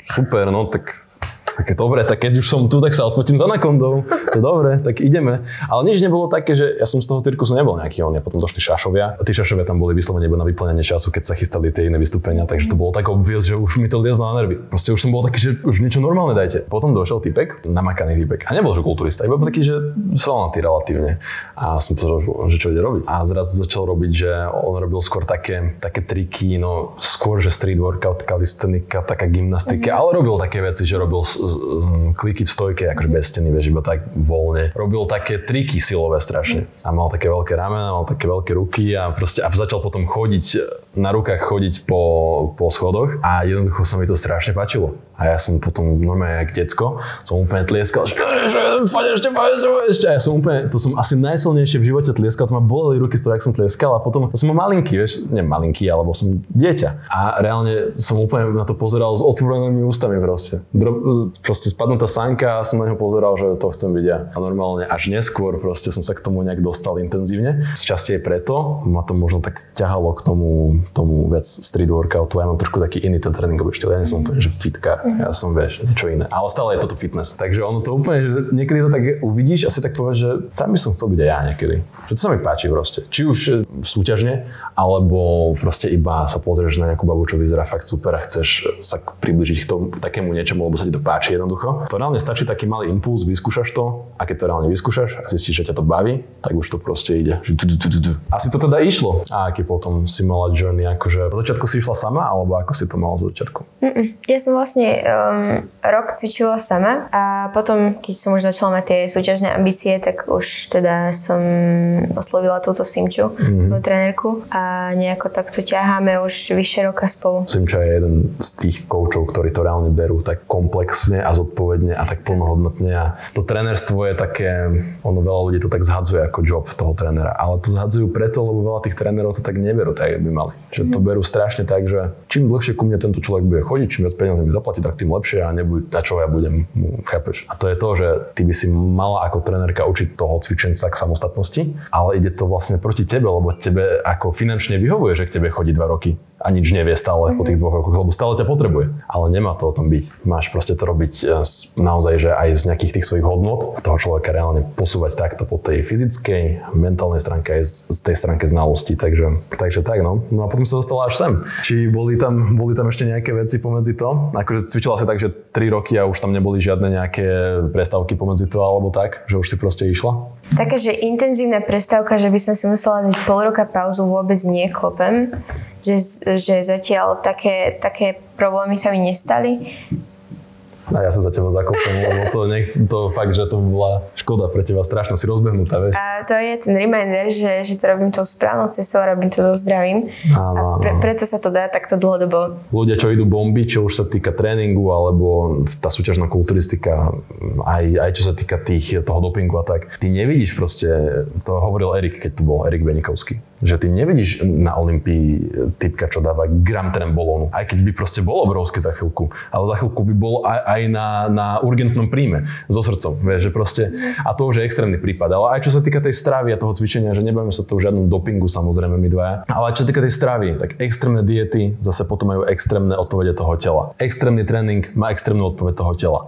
super, no tak tak dobre, tak keď už som tu, tak sa odfotím za nakondou. Dobre, tak ideme. Ale nič nebolo také, že ja som z toho cirkusu nebol nejaký on. Potom došli šašovia. A tí šašovia tam boli vyslovene iba na vyplňanie času, keď sa chystali tie iné vystúpenia. Takže to bolo tak obviez, že už mi to liezlo na nervy. Proste už som bol taký, že už niečo normálne dajte. Potom došiel typek, namakaný typek. A nebol že kulturista, iba taký, že solnatý relatívne. A som pozeral, že čo ide robiť. A zrazu začal robiť, že on robil skôr také, také triky, no skôr, že street workout, kalistenika, taká gymnastika, mm-hmm. ale robil také veci, že robil kliky v stojke, akože bez steny, vieš, iba tak voľne. Robil také triky silové strašne. A mal také veľké ramena, mal také veľké ruky a proste a začal potom chodiť, na rukách chodiť po, po schodoch a jednoducho sa mi to strašne páčilo. A ja som potom normálne jak decko, som úplne tlieskal, ešte, ešte, ešte. A ja som úplne, to som asi najsilnejšie v živote tlieskal, to ma boleli ruky z toho, jak som tlieskal a potom to som mal malinký, vieš, nie malinký, alebo som dieťa. A reálne som úplne na to pozeral s otvorenými ústami proste. Dro, proste spadnutá sanka a som na neho pozeral, že to chcem byť. A normálne až neskôr proste som sa k tomu nejak dostal intenzívne. Z časti aj preto ma to možno tak ťahalo k tomu, tomu vec street workoutu. Ja mám trošku taký iný ten tréningový štýl. Ja nie som úplne, že fitkár ja som, vieš, niečo iné. Ale stále je toto fitness. Takže ono to úplne, že niekedy to tak uvidíš a si tak povieš, že tam by som chcel byť aj ja niekedy. Že to sa mi páči proste. Či už e, súťažne, alebo proste iba sa pozrieš na nejakú babu, čo vyzerá fakt super a chceš sa približiť k tomu takému niečomu, lebo sa ti to páči jednoducho. To reálne stačí taký malý impuls, vyskúšaš to a keď to reálne vyskúšaš a zistíš, že ťa to baví, tak už to proste ide. Asi to teda išlo. A aký potom si mala journey, akože po začiatku si išla sama, alebo ako si to mala z začiatku? Mm-mm. Ja som vlastne um, rok cvičila sama a potom, keď som už začala mať tie súťažné ambície, tak už teda som oslovila túto Simču, mm-hmm. trénerku a nejako takto ťaháme už vyše roka spolu. Simča je jeden z tých koučov, ktorí to reálne berú tak komplexne a zodpovedne a tak plnohodnotne a to trénerstvo je také, ono veľa ľudí to tak zhadzuje ako job toho trénera, ale to zhadzujú preto, lebo veľa tých trénerov to tak neberú tak, by mali. Že to berú strašne tak, že čím dlhšie ku mne tento človek bude chodiť, čím viac peniazí mi zaplatí, tak tým lepšie a nebuď, na čo ja budem, chápeš? A to je to, že ty by si mala ako trénerka učiť toho cvičenca k samostatnosti, ale ide to vlastne proti tebe, lebo tebe ako finančne vyhovuje, že k tebe chodí dva roky a nič nevie stále po tých dvoch rokoch, lebo stále ťa potrebuje. Ale nemá to o tom byť. Máš proste to robiť e, naozaj, že aj z nejakých tých svojich hodnot toho človeka reálne posúvať takto po tej fyzickej, mentálnej stránke aj z, z tej stránke znalosti. Takže, takže tak, no. No a potom sa dostala až sem. Či boli tam, boli tam ešte nejaké veci pomedzi to? Akože cvičila si tak, že 3 roky a už tam neboli žiadne nejaké prestávky pomedzi to alebo tak, že už si proste išla? Taká, že intenzívna prestávka, že by som si musela dať pol roka pauzu, vôbec neklopem že, že zatiaľ také, také problémy sa mi nestali. A ja sa za teba zakopem, lebo to, nechc, to fakt, že to bola škoda pre teba, strašne si rozbehnutá, vieš. A to je ten reminder, že, že to robím tou správnou cestou a robím to so zdravím. Áno, a pre, preto sa to dá takto dlhodobo. Ľudia, čo idú bomby, čo už sa týka tréningu, alebo tá súťažná kulturistika, aj, aj čo sa týka tých, toho dopingu a tak, ty nevidíš proste, to hovoril Erik, keď tu bol, Erik Benikovský, že ty nevidíš na Olympii typka, čo dáva gram trembolónu, aj keď by proste bol obrovské za chvíľku, ale za chvíľku by bol aj, aj na, na urgentnom príjme so srdcom, vieš, že proste, a to už je extrémny prípad, ale aj čo sa týka tej stravy a toho cvičenia, že nebudeme sa to v žiadnom dopingu samozrejme my dvaja, ale čo sa týka tej stravy, tak extrémne diety zase potom majú extrémne odpovede toho tela. Extrémny tréning má extrémnu odpoveď toho tela.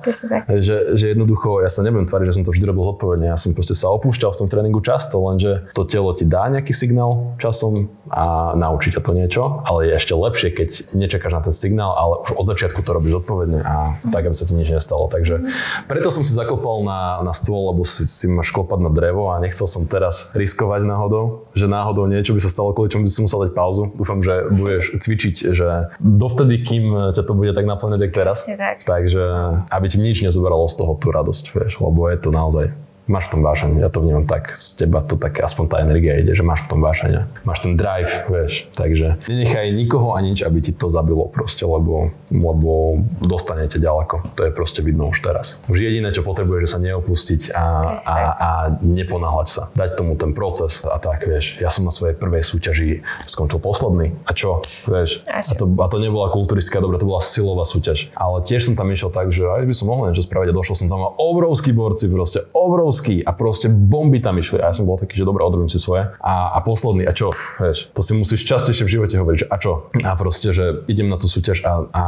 Že, že jednoducho, ja sa nebudem tváriť, že som to vždy robil zodpovedne, ja som proste sa opúšťal v tom tréningu často, lenže to telo ti dá nejaký signál, časom a naučiť ťa to niečo, ale je ešte lepšie, keď nečakáš na ten signál, ale už od začiatku to robíš zodpovedne a tak, aby sa ti nič nestalo. Takže preto som si zaklopal na, na stôl, lebo si, si máš klopať na drevo a nechcel som teraz riskovať náhodou, že náhodou niečo by sa stalo, kvôli čomu by si musel dať pauzu. Dúfam, že budeš cvičiť, že dovtedy, kým ťa to bude tak naplňať, ako teraz. Tak. Takže aby ti nič nezoberalo z toho tú radosť, vieš, lebo je to naozaj máš v tom vášenie. Ja to vnímam tak, z teba to tak, aspoň tá energia ide, že máš v tom vášenie. Máš ten drive, vieš. Takže nenechaj nikoho a nič, aby ti to zabilo proste, lebo, lebo dostanete ďaleko. To je proste vidno už teraz. Už jediné, čo potrebuješ, že sa neopustiť a, a, a neponáhľať sa. Dať tomu ten proces a tak, vieš. Ja som na svojej prvej súťaži skončil posledný. A čo, vieš? A to, a to nebola kulturistika, dobre, to bola silová súťaž. Ale tiež som tam išiel tak, že aj by som mohol niečo spraviť a došiel som tam a obrovskí borci, proste obrovskí a proste bomby tam išli. A ja som bol taký, že dobre, odrobím si svoje. A, a posledný, a čo, vieš, to si musíš častejšie v živote hovoriť, že a čo. A proste, že idem na tú súťaž a, a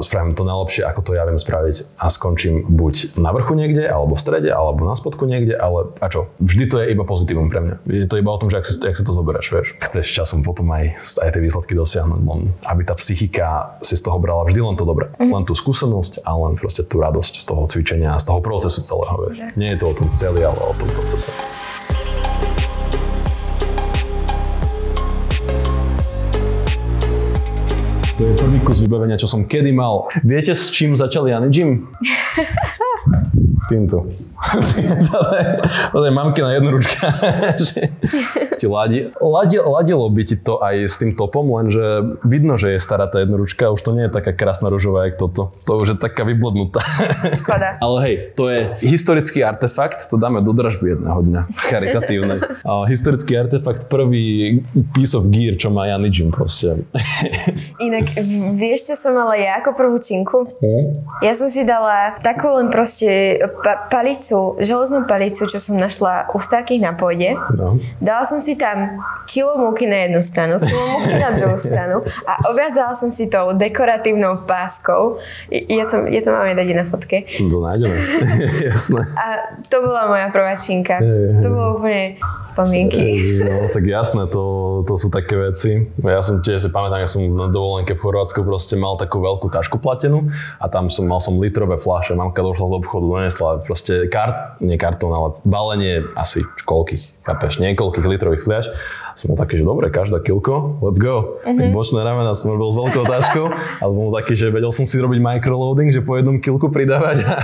spravím to najlepšie, ako to ja viem spraviť a skončím buď na vrchu niekde, alebo v strede, alebo na spodku niekde, ale a čo. Vždy to je iba pozitívum pre mňa. Je to iba o tom, že ak si, ak si to zoberieš, vieš. Chceš časom potom aj, aj tie výsledky dosiahnuť, len aby tá psychika si z toho brala vždy len to dobre. Len tú skúsenosť a len proste tú radosť z toho cvičenia a z toho procesu celého, vieš. Nie je to o tom ale o tom procese. To je prvý kus vybavenia, čo som kedy mal. Viete, s čím začal Jany Jim? S týmto. toto, je, toto je mamkina jednoručka. že ti ladi, ladi, ladilo by ti to aj s tým topom, lenže vidno, že je stará tá jednoručka, už to nie je taká krásna ružová, jak toto. To už je taká vyblodnutá. Škoda. Ale hej, to je historický artefakt, to dáme do dražby jedného dňa, charitatívnej. A historický artefakt, prvý piece of gear, čo má Jan Jim proste. Inak vieš, čo som mala ja ako prvú činku? Hm? Ja som si dala takú len proste pa- palicu, železnú palicu, čo som našla u starkých na pôde. No. Dala som si tam kilo múky na jednu stranu, kilo múky na druhú stranu a obviazala som si tou dekoratívnou páskou. Je je to, je to máme dať na fotke. To nájdeme. Jasné. A to bola moja prvá činka. To bolo úplne spomienky. No, tak jasné, to, to sú také veci. Ja som tiež si pamätám, ja som na dovolenke v Chorvátsku proste mal takú veľkú tašku platenú a tam som, mal som litrové fľaše. Mamka došla z obchodu, donesla proste kart, nie kartón, ale balenie asi koľkých, chápeš, niekoľkých litrových fľaš. Som bol taký, že dobre, každá kilko, let's go. Mm-hmm. Tak bočné ramena som robil s veľkou taškou, ale bol taký, že vedel som si robiť microloading, že po jednom kilku pridávať a,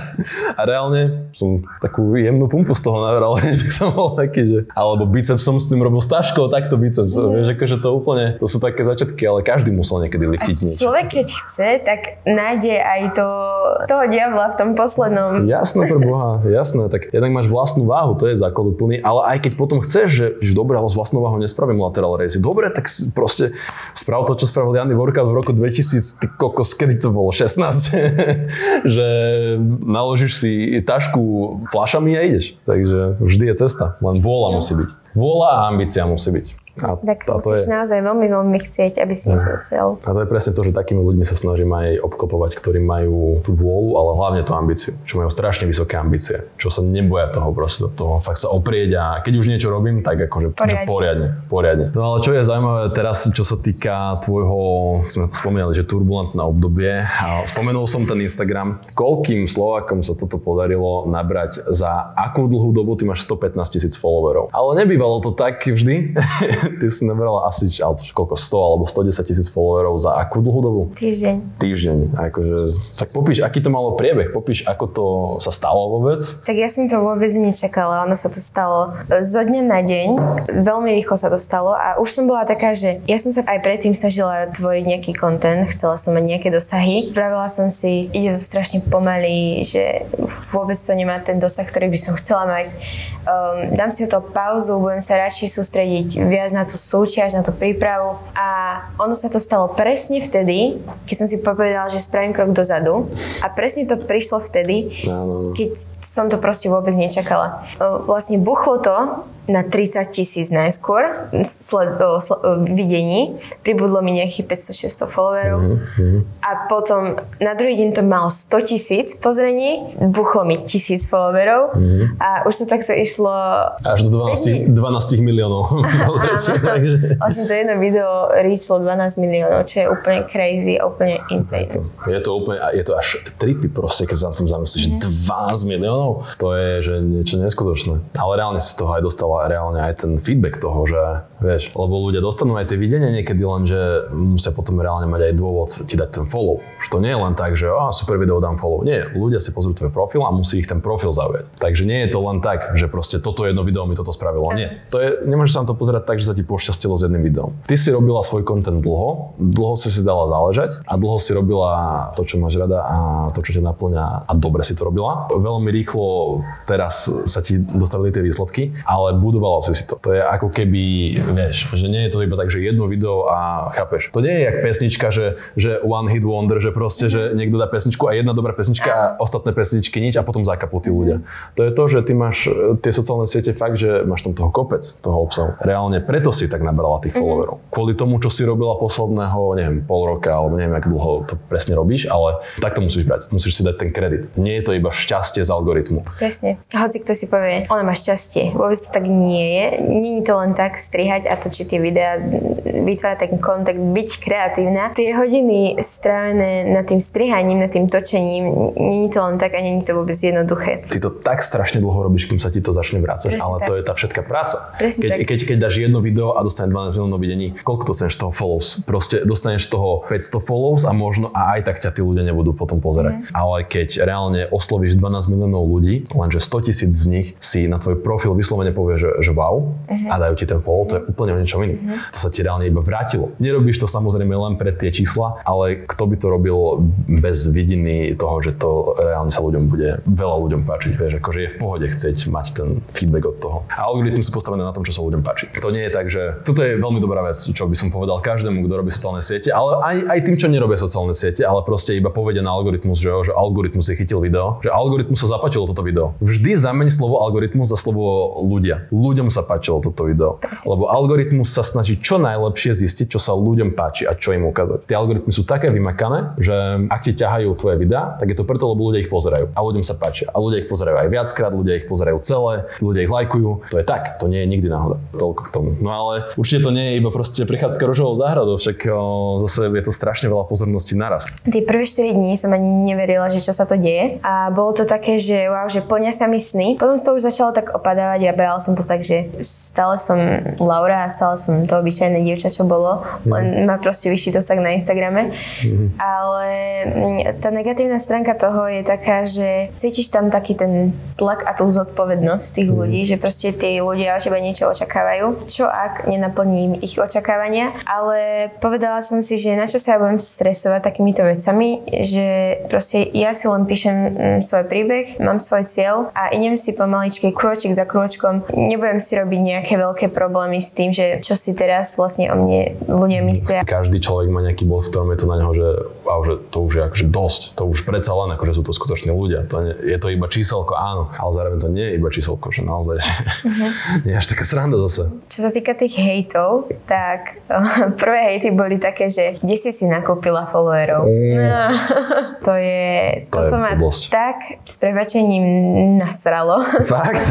a reálne som takú jemnú pumpu z toho nabral, že som bol taký, že... Alebo biceps som s tým robil s taškou, takto biceps. Mm. Vieš, akože to úplne, to sú také začiatky, ale každý musel niekedy liftiť niečo. Človek, keď chce, tak nájde aj to, toho diabla v tom poslednom. Jasné, pre Boha, jasné. Tak jednak máš vlastnú váhu, to je základ úplný, ale aj keď potom chceš, že, že dobre, ale s vlastnou váhou nespravím lateral race. Dobre, tak proste sprav to, čo spravil Janny Workout v roku 2000, ty kokos, kedy to bolo, 16? že naložíš si tašku flašami a ideš. Takže vždy je cesta, len vôľa musí byť. Vôľa a ambícia musí byť. A, Tak a musíš je, naozaj veľmi, veľmi chcieť, aby si niečo dosiahol. a to je presne to, že takými ľuďmi sa snažím aj obklopovať, ktorí majú tú vôľu, ale hlavne tú ambíciu. Čo majú strašne vysoké ambície. Čo sa neboja toho proste do toho fakt sa oprieť a keď už niečo robím, tak akože Poriadne. poriadne, poriadne. No ale čo je zaujímavé teraz, čo sa týka tvojho, sme to spomínali, že turbulentné obdobie. A spomenul som ten Instagram. Koľkým Slovákom sa toto podarilo nabrať za akú dlhú dobu? Ty máš 115 tisíc followerov. Ale nebývalo to tak vždy. ty si nabrala asi alebo koľko, 100 alebo 110 tisíc followerov za akú dlhú dobu? Týždeň. Týždeň. Akože, tak popíš, aký to malo priebeh, popíš, ako to sa stalo vôbec? Tak ja som to vôbec nečakala, ono sa to stalo zo dňa na deň, veľmi rýchlo sa to stalo a už som bola taká, že ja som sa aj predtým snažila tvoriť nejaký content, chcela som mať nejaké dosahy. Vravela som si, ide to strašne pomaly, že vôbec to nemá ten dosah, ktorý by som chcela mať. Um, dám si to pauzu, budem sa radšej sústrediť viac na tú súťaž, na tú prípravu. A ono sa to stalo presne vtedy, keď som si povedala, že spravím krok dozadu. A presne to prišlo vtedy, keď som to proste vôbec nečakala. Vlastne buchlo to na 30 tisíc najskôr sled, o, sled, o, videní. Pribudlo mi nejakých 500-600 followerov. Mm-hmm. A potom na druhý deň to malo 100 tisíc pozrení, buchlo mi tisíc followerov mm-hmm. a už to takto išlo... Až do 12, 12 miliónov takže... Vlastne to jedno video reachlo 12 miliónov, čo je úplne crazy a úplne insane. Je to, je to úplne, je to až tripy proste, keď sa na tým zamyslíš, mm-hmm. 12 miliónov, to je že niečo neskutočné. Ale reálne si z toho aj dostala reálne aj ten feedback toho, že vieš, lebo ľudia dostanú aj tie videnia niekedy len, že musia potom reálne mať aj dôvod ti dať ten follow. Že to nie je len tak, že oh, super video dám follow. Nie, ľudia si pozrú tvoj profil a musí ich ten profil zaujať. Takže nie je to len tak, že proste toto jedno video mi toto spravilo. Nie. To je, nemôžeš sa na to pozerať tak, že sa ti pošťastilo s jedným videom. Ty si robila svoj content dlho, dlho si si dala záležať a dlho si robila to, čo máš rada a to, čo ťa naplňa a dobre si to robila. Veľmi rýchlo teraz sa ti dostavili tie výsledky, ale budovala si si to. To je ako keby, vieš, že nie je to iba tak, že jedno video a chápeš. To nie je jak pesnička, že, že one hit wonder, že proste, že niekto dá pesničku a jedna dobrá pesnička a ostatné pesničky nič a potom zakapú tí ľudia. To je to, že ty máš e, tie sociálne siete fakt, že máš tam toho kopec, toho obsahu. Reálne preto si tak nabrala tých mhm. followerov. Kvôli tomu, čo si robila posledného, neviem, pol roka, alebo neviem, ako dlho to presne robíš, ale tak to musíš brať. Musíš si dať ten kredit. Nie je to iba šťastie z algoritmu. Presne. Hoci kto si povie, ona má šťastie. Vôbec to tak nie je. Není to len tak strihať a točiť tie videá, vytvárať ten kontakt, byť kreatívna. Tie hodiny strávené nad tým strihaním, nad tým točením, není to len tak a není to vôbec jednoduché. Ty to tak strašne dlho robíš, kým sa ti to začne vrácať, ale tak. to je tá všetká práca. Presne keď, tak. keď, keď dáš jedno video a dostaneš 12 miliónov videní, koľko dostaneš z toho follows? Proste dostaneš z toho 500 follows a možno a aj tak ťa tí ľudia nebudú potom pozerať. Mm. Ale keď reálne oslovíš 12 miliónov ľudí, lenže 100 tisíc z nich si na tvoj profil vyslovene povie, že, že wow, uh-huh. a dajú ti ten follow, to je úplne o niečom iným. Uh-huh. To sa ti reálne iba vrátilo. Nerobíš to samozrejme len pre tie čísla, ale kto by to robil bez vidiny toho, že to reálne sa ľuďom bude veľa ľuďom páčiť. Vieš, akože je v pohode chcieť mať ten feedback od toho. A algoritmus sú postavené na tom, čo sa ľuďom páči. To nie je tak, že toto je veľmi dobrá vec, čo by som povedal každému, kto robí sociálne siete, ale aj, aj tým, čo nerobia sociálne siete, ale proste iba povedia na algoritmus, že, že algoritmus je chytil video, že algoritmus sa zapáčilo toto video. Vždy zameň slovo algoritmus za slovo ľudia. Ľuďom sa páčilo toto video. Lebo algoritmus sa snaží čo najlepšie zistiť, čo sa ľuďom páči a čo im ukázať. Tie algoritmy sú také vymakané, že ak ti ťahajú tvoje videá, tak je to preto, lebo ľudia ich pozerajú a ľuďom sa páčia. A ľudia ich pozerajú aj viackrát, ľudia ich pozerajú celé, ľudia ich lajkujú. To je tak, to nie je nikdy náhoda. Toľko k tomu. No ale určite to nie je iba proste prichádzka rožovou záhradou, však o, zase je to strašne veľa pozorností naraz. Tie prvé 4 dní som ani neverila, že čo sa to deje a bolo to také, že wow, že plnia sa mi sny. Potom to už začalo tak opadávať a brala som to tak, že stále som Laura a stále som to obyčajné dievča, čo bolo, len má proste vyšší dosah na Instagrame. Ale mm, tá negatívna stránka toho je taká, že cítiš tam taký ten tlak a tú zodpovednosť tých mm-hmm. ľudí, že proste tí ľudia od teba niečo očakávajú. Čo ak nenaplním ich očakávania? Ale povedala som si, že na čo sa ja budem stresovať takýmito vecami, že proste ja si len píšem mm, svoj príbeh, mám svoj cieľ a idem si pomaličky krôčik za krôčkom. Nebudem si robiť nejaké veľké problémy s tým, že čo si teraz vlastne o mne ľudia myslia. Každý človek má nejaký bod, v ktorom je to na neho, že, wow, že to už je akože dosť. To už predsa len akože sú to skutoční ľudia. To nie, je to iba číselko, áno, ale zároveň to nie je iba číselko, že naozaj uh-huh. nie je až taká sranda zase. Čo sa týka tých hejtov, tak prvé hejty boli také, že kde si si nakúpila followerov. Mm. No, to je, to toto je ma tak s prebačením nasralo. Fakt?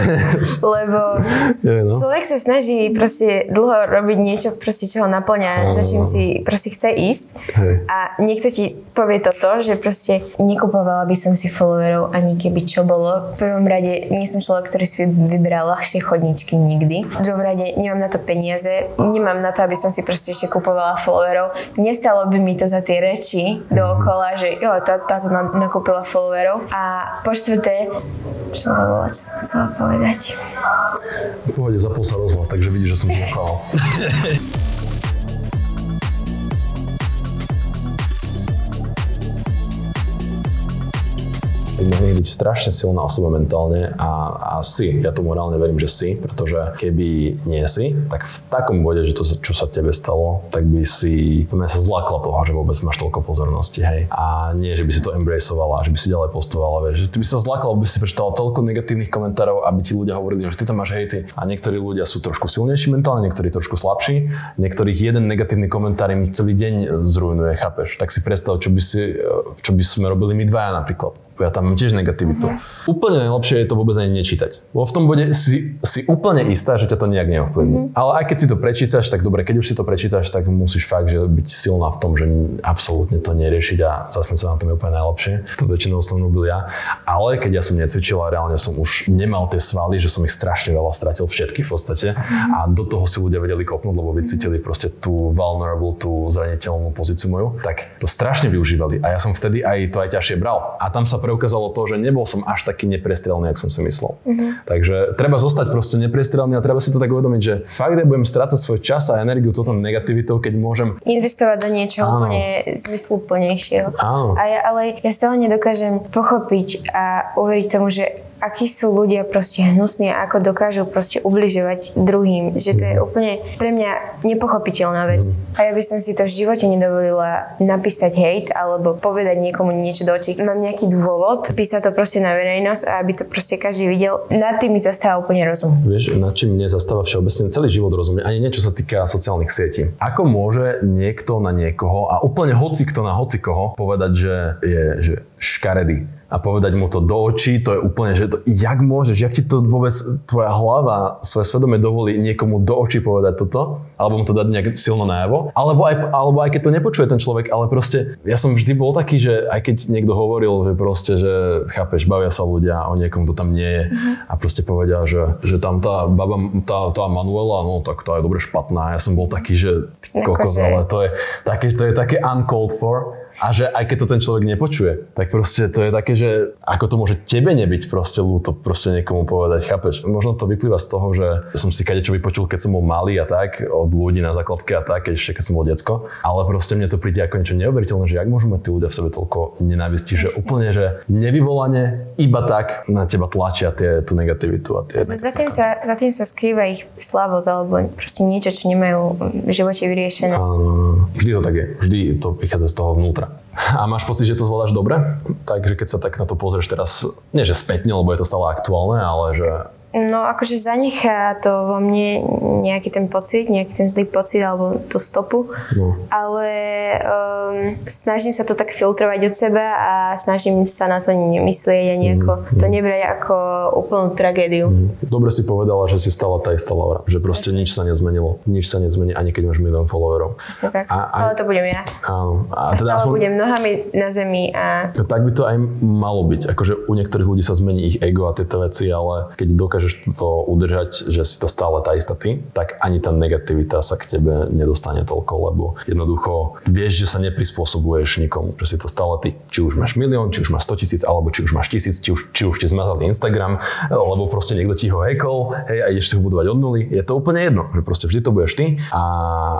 Lebo no. človek sa snaží proste dlho robiť niečo, proste, čo ho naplňa, za čím si proste chce ísť. Hej. A niekto ti povie toto, že proste nekupovala by som si followerov ani keby čo bolo. V prvom rade nie som človek, ktorý si vyberal ľahšie chodničky nikdy. V druhom rade nemám na to peniaze, nemám na to, aby som si proste ešte kupovala followerov. Nestalo by mi to za tie reči dookola, že jo, tá, táto nakúpila followerov. A po štvrté, čo som chcela povedať? V pohode, zapol sa rozhlas, takže vidíš, že som pochal. mohli byť strašne silná osoba mentálne a, a si, ja tomu reálne verím, že si, pretože keby nie si, tak v takom bode, že to, čo sa tebe stalo, tak by si mňa sa zlakla toho, že vôbec máš toľko pozornosti, hej. A nie, že by si to embraceovala, že by si ďalej postovala, vieš, ty by sa zlakla, by si prečítala toľko negatívnych komentárov, aby ti ľudia hovorili, že ty tam máš hejty. A niektorí ľudia sú trošku silnejší mentálne, niektorí trošku slabší, niektorých jeden negatívny komentár im celý deň zrujnuje, chápeš? Tak si predstav, čo by, si, čo by sme robili my dvaja napríklad ja tam mám tiež negativitu. Uh-huh. Úplne najlepšie je to vôbec ani nečítať. Lebo v tom bode si, si úplne istá, že ťa to nejak neovplyvní. Uh-huh. Ale aj keď si to prečítaš, tak dobre, keď už si to prečítaš, tak musíš fakt že byť silná v tom, že absolútne to neriešiť a zasmiať sa na tom je úplne najlepšie. To väčšinou som robil ja. Ale keď ja som necvičil a reálne som už nemal tie svaly, že som ich strašne veľa stratil, všetky v podstate. Uh-huh. A do toho si ľudia vedeli kopnúť, lebo vycítili proste tú vulnerable, tú zraniteľnú pozíciu moju, tak to strašne využívali. A ja som vtedy aj to aj ťažšie bral. A tam sa preukázalo to, že nebol som až taký neprestrelný, ako som si myslel. Uh-huh. Takže treba zostať proste neprestrelný a treba si to tak uvedomiť, že fakt ja budem strácať svoj čas a energiu toto negativitou, keď môžem... Investovať do niečoho Áno. úplne zmysluplnejšieho. Áno. A ja, ale ja stále nedokážem pochopiť a uveriť tomu, že akí sú ľudia proste hnusní a ako dokážu proste ubližovať druhým. Že to je mhm. úplne pre mňa nepochopiteľná vec. Mhm. A ja by som si to v živote nedovolila napísať hate alebo povedať niekomu niečo do očí. Mám nejaký dôvod písať to proste na verejnosť a aby to proste každý videl. Nad tým mi zastáva úplne rozum. Vieš, nad čím mne zastáva všeobecne celý život rozumie, ani niečo sa týka sociálnych sietí. Ako môže niekto na niekoho a úplne hoci kto na hoci koho povedať, že je že škaredý a povedať mu to do očí, to je úplne, že to, jak môžeš, jak ti to vôbec tvoja hlava, svoje svedomie dovolí niekomu do očí povedať toto, alebo mu to dať nejak silno najavo, alebo aj, alebo aj keď to nepočuje ten človek, ale proste ja som vždy bol taký, že aj keď niekto hovoril, že proste, že chápeš, bavia sa ľudia o niekom, kto tam nie je a proste povedia, že, že tam tá baba, tá, tá Manuela, no tak tá je dobre špatná. Ja som bol taký, že kokos, ale to je také, to je také uncalled for a že aj keď to ten človek nepočuje, tak proste to je také, že ako to môže tebe nebyť proste ľúto proste niekomu povedať, chápeš? Možno to vyplýva z toho, že som si kadečo vypočul, keď som bol malý a tak, od ľudí na základke a tak, keď ešte keď som bol decko, ale proste mne to príde ako niečo neuveriteľné, že jak môžu mať tí ľudia v sebe toľko nenávisti, že úplne, že nevyvolanie iba tak na teba tlačia tie, tú negativitu a tie... Za tým, sa, za tým sa skrýva ich slavosť alebo proste niečo, čo nemajú v živote vyriešené. Áno, vždy to tak je. Vždy to prichádza z toho vnútra. A máš pocit, že to zvládaš dobre? Takže keď sa tak na to pozrieš teraz, nie že spätne, lebo je to stále aktuálne, ale že No akože zanechá to vo mne nejaký ten pocit, nejaký ten zlý pocit alebo tú stopu, no. ale um, snažím sa to tak filtrovať od seba a snažím sa na to nemyslieť a nejako mm, to nebrať ako úplnú tragédiu. Mm. Dobre si povedala, že si stala tá istá Laura, že proste nič sa nezmenilo, nič sa nezmení, ani keď máš milión followerov. Presne tak, a, celé to budem ja. Áno. A, a teda aspoň, budem nohami na zemi a... Tak by to aj malo byť, akože u niektorých ľudí sa zmení ich ego a tieto veci, ale keď dokáže dokážeš to udržať, že si to stále tá istá ty, tak ani tá negativita sa k tebe nedostane toľko, lebo jednoducho vieš, že sa neprispôsobuješ nikomu, že si to stále ty. Či už máš milión, či už máš 100 tisíc, alebo či už máš tisíc, či už, či už ti zmazali Instagram, lebo proste niekto ti ho hackol, hej, a ideš si ho budovať od nuly. Je to úplne jedno, že proste vždy to budeš ty a,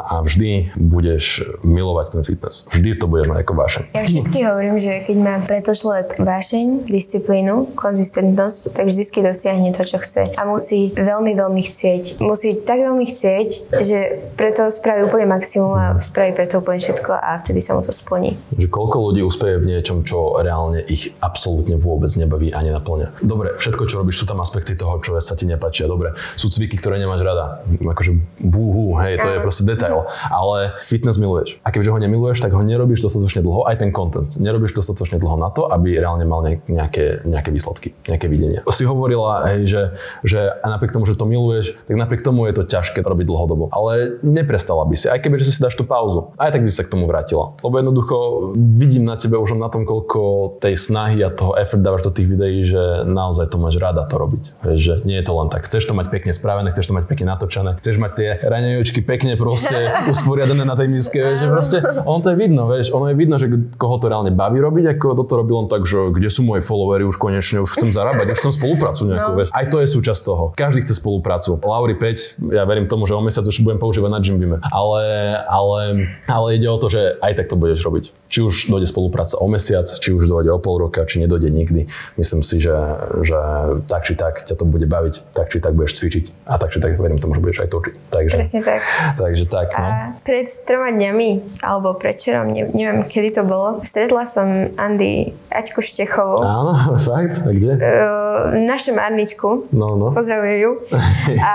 a vždy budeš milovať ten fitness. Vždy to budeš mať ako vášeň. Ja vždy hovorím, že keď má preto človek vášeň, disciplínu, konzistentnosť, tak vždy dosiahne to, čo chce chce a musí veľmi, veľmi chcieť. Musí tak veľmi chcieť, že preto spraví úplne maximum a spraví preto úplne všetko a vtedy sa mu to splní. Že koľko ľudí uspeje v niečom, čo reálne ich absolútne vôbec nebaví ani naplňa. Dobre, všetko, čo robíš, sú tam aspekty toho, čo sa ti nepáčia. Dobre, sú cviky, ktoré nemáš rada. Akože búhu, hej, to je proste detail. Ale fitness miluješ. A keďže ho nemiluješ, tak ho nerobíš dostatočne dlho, aj ten content. Nerobíš dostatočne dlho na to, aby reálne mal nejaké, nejaké výsledky, nejaké videnia. Si hovorila, hej, že že a napriek tomu, že to miluješ, tak napriek tomu je to ťažké robiť dlhodobo. Ale neprestala by si, aj keby že si dáš tú pauzu, aj tak by si sa k tomu vrátila. Lebo jednoducho vidím na tebe už na tom, koľko tej snahy a toho effort dávaš do tých videí, že naozaj to máš rada to robiť. Vieš, že nie je to len tak. Chceš to mať pekne spravené, chceš to mať pekne natočené, chceš mať tie raňajúčky pekne proste usporiadané na tej miske, vieš, že proste ono to je vidno, vieš, ono je vidno, že koho to reálne baví robiť, ako to robil on tak, že kde sú moje followery, už konečne, už chcem zarábať, už chcem spoluprácu nejakú, no. vieš. Aj to je súčasť toho. Každý chce spoluprácu. Lauri 5, ja verím tomu, že o mesiac už budem používať na Jimbime. Ale, ale, ale ide o to, že aj tak to budeš robiť. Či už dojde spolupráca o mesiac, či už dojde o pol roka, či nedojde nikdy. Myslím si, že, že tak či tak ťa to bude baviť, tak či tak budeš cvičiť a tak či tak verím tomu, že budeš aj točiť. Takže, Presne tak. Takže tak, no. A pred troma dňami, alebo predčerom, neviem, kedy to bolo, stretla som Andy Aťku Štechovú. Áno, fakt? A kde? Uh, našem Arničku. No, no. Pozdravujem ju. a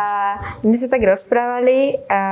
my sa tak rozprávali a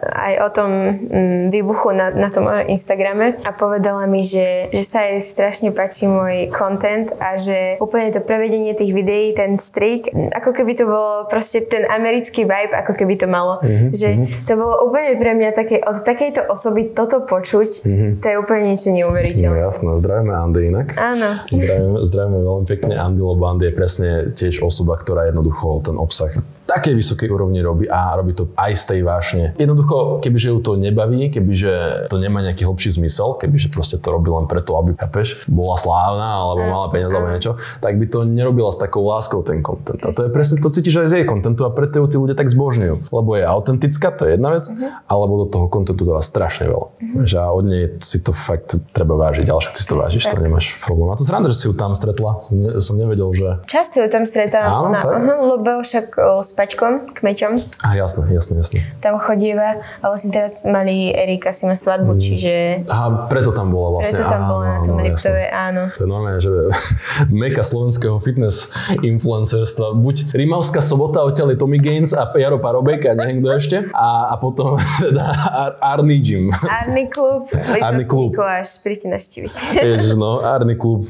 aj o tom mm, výbuchu na, na tom Instagrame a povedala mi, že, že sa jej strašne páči môj content a že úplne to prevedenie tých videí, ten strik, ako keby to bolo proste ten americký vibe, ako keby to malo. Mm-hmm. Že to bolo úplne pre mňa také, od takejto osoby toto počuť, mm-hmm. to je úplne niečo neuveriteľné. No jasné, zdravíme Andy inak. Áno. Zdravíme, zdravíme veľmi pekne Andy, lebo Andy je presne tiež osoba, ktorá jednoducho ten obsah takej vysokej úrovni robí a robí to aj z tej vášne. Jednoducho, kebyže ju to nebaví, kebyže to nemá nejaký hlbší zmysel, kebyže proste to robí len preto, aby kapeš, bola slávna alebo mala peniaze alebo niečo, tak by to nerobila s takou láskou ten content. A to je presne, to cítiš aj z jej kontentu a preto ju tí ľudia tak zbožňujú. Lebo je autentická, to je jedna vec, uh-huh. alebo do toho kontentu dáva strašne veľa. Uh-huh. Že a od nej si to fakt treba vážiť, ale však ty si to vážiš, tak. to nemáš problém. A to sranda, že si ju tam stretla, som, ne, som nevedel, že... Často ju tam uh-huh, lebo však o, s Paťkom, kmeťom. A jasné, jasné, jasné. Tam chodíva a vlastne teraz mali Erika si má svadbu, mm. čiže... Aha, preto tam bola vlastne. Preto tam bola na tom Liptove, áno. To je normálne, že meka slovenského fitness influencerstva. Buď Rimavská sobota, odtiaľ je Tommy Gaines a Jaro Parobek a neviem kto ešte. A, a potom teda Ar- Arny Gym. Arny klub. Arny klub. Mikuláš, príďte naštíviť. Ježiš, no, Arny klub.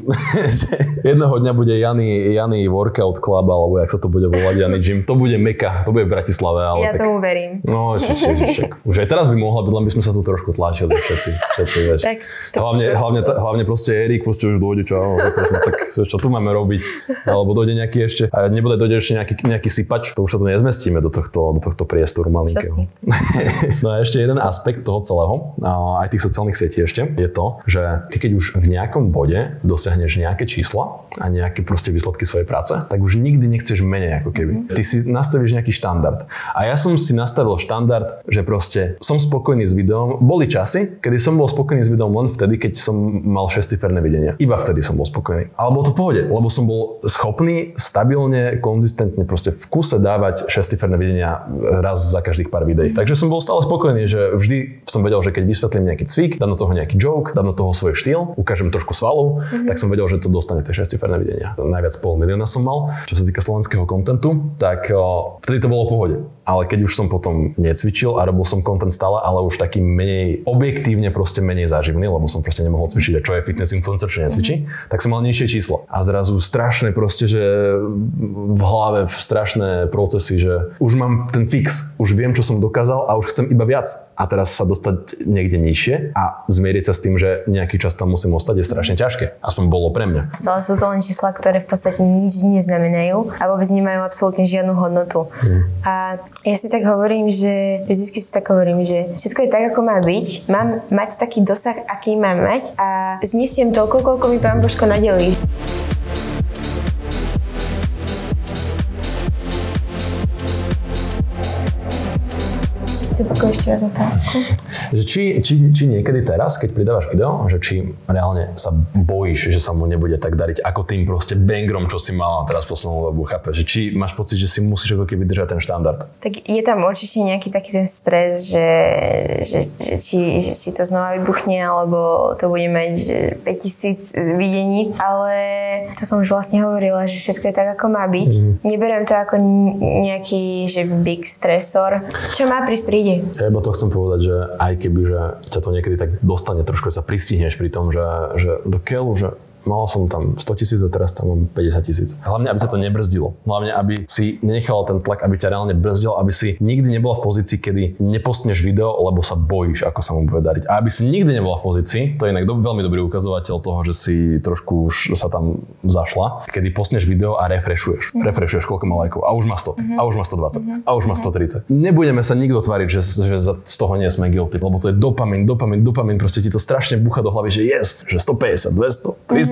Jedného dňa bude Jany, Jany Workout Club, alebo jak sa to bude volať, Jany Gym. To bude meka to bude v Bratislave. Ale ja tak, tomu verím. No, ešte, ešte. Už aj teraz by mohla byť, len by sme sa tu trošku tlačili všetci. všetci vieš. Tak, to, hlavne, to, hlavne, to, hlavne proste Erik, proste už dojde, čo, proste, tak čo tu máme robiť? Alebo dojde nejaký ešte, a nebude dojde ešte nejaký, nejaký sypač, to už sa tu nezmestíme do tohto, do tohto priestoru malinkého. no a ešte jeden aspekt toho celého, aj tých sociálnych sietí ešte, je to, že ty keď už v nejakom bode dosiahneš nejaké čísla a nejaké proste výsledky svojej práce, tak už nikdy nechceš menej ako keby. Ty si nastavíš nejaký štandard. A ja som si nastavil štandard, že proste som spokojný s videom. Boli časy, kedy som bol spokojný s videom len vtedy, keď som mal šestiferné videnia. Iba vtedy som bol spokojný. Ale bolo to v pohode, lebo som bol schopný stabilne, konzistentne proste v kuse dávať šestiferné videnia raz za každých pár videí. Takže som bol stále spokojný, že vždy som vedel, že keď vysvetlím nejaký cvik, dám do toho nejaký joke, dám do toho svoj štýl, ukážem trošku svalov, mm-hmm. tak som vedel, že to dostane tie šestiferné videnia. Najviac pol milióna som mal. Čo sa týka slovenského kontentu, tak vtedy to bolo v pohode. Ale keď už som potom necvičil a robil som content stále, ale už taký menej objektívne proste menej záživný, lebo som proste nemohol cvičiť, a čo je fitness influencer, čo necvičí, mm-hmm. tak som mal nižšie číslo. A zrazu strašné proste, že v hlave strašné procesy, že už mám ten fix, už viem, čo som dokázal a už chcem iba viac. A teraz sa dostať niekde nižšie a zmieriť sa s tým, že nejaký čas tam musím ostať, je strašne ťažké. Aspoň bolo pre mňa. Stále sú to len čísla, ktoré v podstate nič neznamenajú a vôbec nemajú absolútne žiadnu hodnotu. Mm. A ja si tak hovorím, že vždy si tak hovorím, že všetko je tak, ako má byť. Mám mať taký dosah, aký mám mať a znesiem toľko, koľko mi pán Božko nadelí. Zopakuj ešte raz otázku. Že či, či, či niekedy teraz, keď pridávaš video, že či reálne sa bojíš, že sa mu nebude tak dariť ako tým proste bangrom, čo si mala teraz poslednú dobu, chápe? Že či máš pocit, že si musíš ako keby držať ten štandard? Tak je tam určite nejaký taký ten stres, že, že, že, či, že či to znova vybuchne, alebo to bude mať 5000 videní, ale to som už vlastne hovorila, že všetko je tak, ako má byť. Mm. Neberiem to ako nejaký že big stresor. Čo má prísť príde ide. Ja iba to chcem povedať, že aj keby, že ťa to niekedy tak dostane trošku, sa pristihneš pri tom, že, že do keľu, že mal som tam 100 tisíc a teraz tam mám 50 tisíc. Hlavne, aby ťa to nebrzdilo. Hlavne, aby si nenechal ten tlak, aby ťa reálne brzdil, aby si nikdy nebola v pozícii, kedy nepostneš video, lebo sa bojíš, ako sa mu bude dariť. A aby si nikdy nebola v pozícii, to je inak do, veľmi dobrý ukazovateľ toho, že si trošku už sa tam zašla, kedy postneš video a refreshuješ. Mm. Refreshuješ, koľko má lajkov. A už má 100, mm-hmm. a už má 120, mm-hmm. a už má 130. Nebudeme sa nikto tváriť, že, že z toho nie sme guilty, lebo to je dopamin, dopamin, dopamin, proste ti to strašne bucha do hlavy, že yes, že 150, 200, 300, mm-hmm.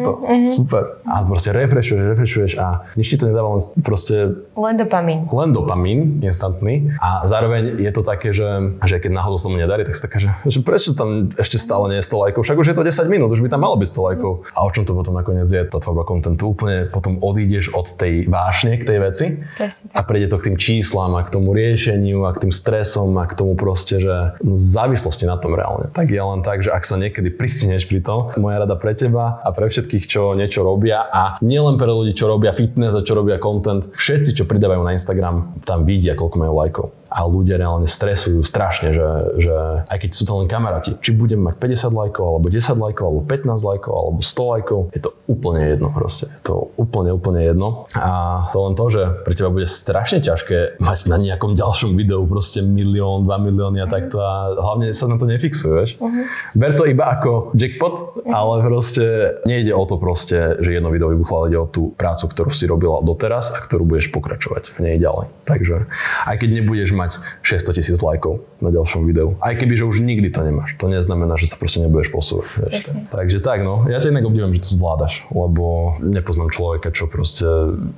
Super. A proste refreshuješ, refreshuješ a nič ti to nedáva len proste... Len dopamin. Len dopamin, instantný. A zároveň je to také, že, že keď náhodou sa mu nedarí, tak si taká, že, že prečo tam ešte stále nie je 100 lajkov, však už je to 10 minút, už by tam malo byť 100 lajkov. A o čom to potom nakoniec je, tá tvorba kontentu, úplne potom odídeš od tej vášne k tej veci Presne a prejde to k tým číslam a k tomu riešeniu a k tým stresom a k tomu proste, že no, závislosti na tom reálne. Tak je len tak, že ak sa niekedy pristihneš pri tom, moja rada pre teba a pre všetkých, čo niečo robia a nielen pre ľudí, čo robia fitness a čo robia content, všetci, čo pridávajú na Instagram, tam vidia, koľko majú lajkov a ľudia reálne stresujú strašne, že, že aj keď sú to len kamaráti, či budem mať 50 lajkov, alebo 10 lajkov, alebo 15 lajkov, alebo 100 lajkov, je to úplne jedno proste. Je to úplne, úplne jedno. A to len to, že pre teba bude strašne ťažké mať na nejakom ďalšom videu proste milión, 2 milióny a takto a hlavne sa na to nefixuje, vieš. Uh-huh. Ber to iba ako jackpot, uh-huh. ale proste nejde o to proste, že jedno video vybuchlo, ale ide o tú prácu, ktorú si robila doteraz a ktorú budeš pokračovať v nej ďalej. Takže aj keď nebudeš mať 600 tisíc lajkov na ďalšom videu. Aj keby, že už nikdy to nemáš. To neznamená, že sa proste nebudeš posúvať. Takže tak, no. Ja ťa inak obdivujem, že to zvládaš, lebo nepoznám človeka, čo proste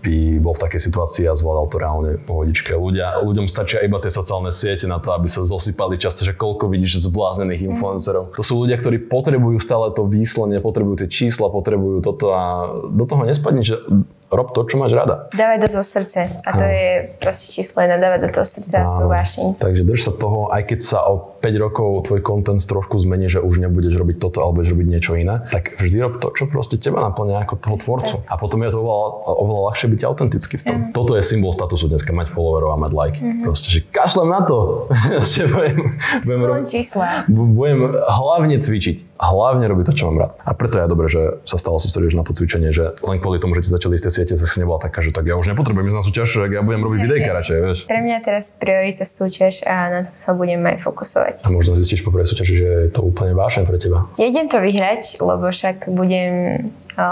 by bol v takej situácii a zvládal to reálne pohodičke. Ľudia, ľuďom stačia iba tie sociálne siete na to, aby sa zosypali často, že koľko vidíš zbláznených mhm. influencerov. To sú ľudia, ktorí potrebujú stále to výslenie, potrebujú tie čísla, potrebujú toto a do toho nespadne, že rob to, čo máš rada. Dávaj do toho srdce. A to je proste číslo jedna, dávať do toho srdce a svoju vášeň. Takže drž sa toho, aj keď sa o 5 rokov tvoj content trošku zmení, že už nebudeš robiť toto alebo budeš robiť niečo iné, tak vždy rob to, čo proste teba naplňa ako toho tvorcu. A potom je to oveľa, oveľa ľahšie byť autentický v tom. Mm. Toto je symbol statusu dneska, mať followerov a mať like. Mm-hmm. Proste, že kašlem na to. že budem, budem, čísla. budem hlavne cvičiť. Hlavne robiť to, čo mám rád. A preto je dobré, že sa stále sústredíš na to cvičenie, že len kvôli tomu, že ti začali isté siete, si nebola taká, že tak ja už nepotrebujem ísť na súťaž, ja budem robiť videjka radšej, vieš. Pre mňa teraz priorita súťaž a na to sa budem aj fokusovať. A možno zistíš po prvej súťaži, že je to úplne vážne pre teba. Nejdem to vyhrať, lebo však budem o,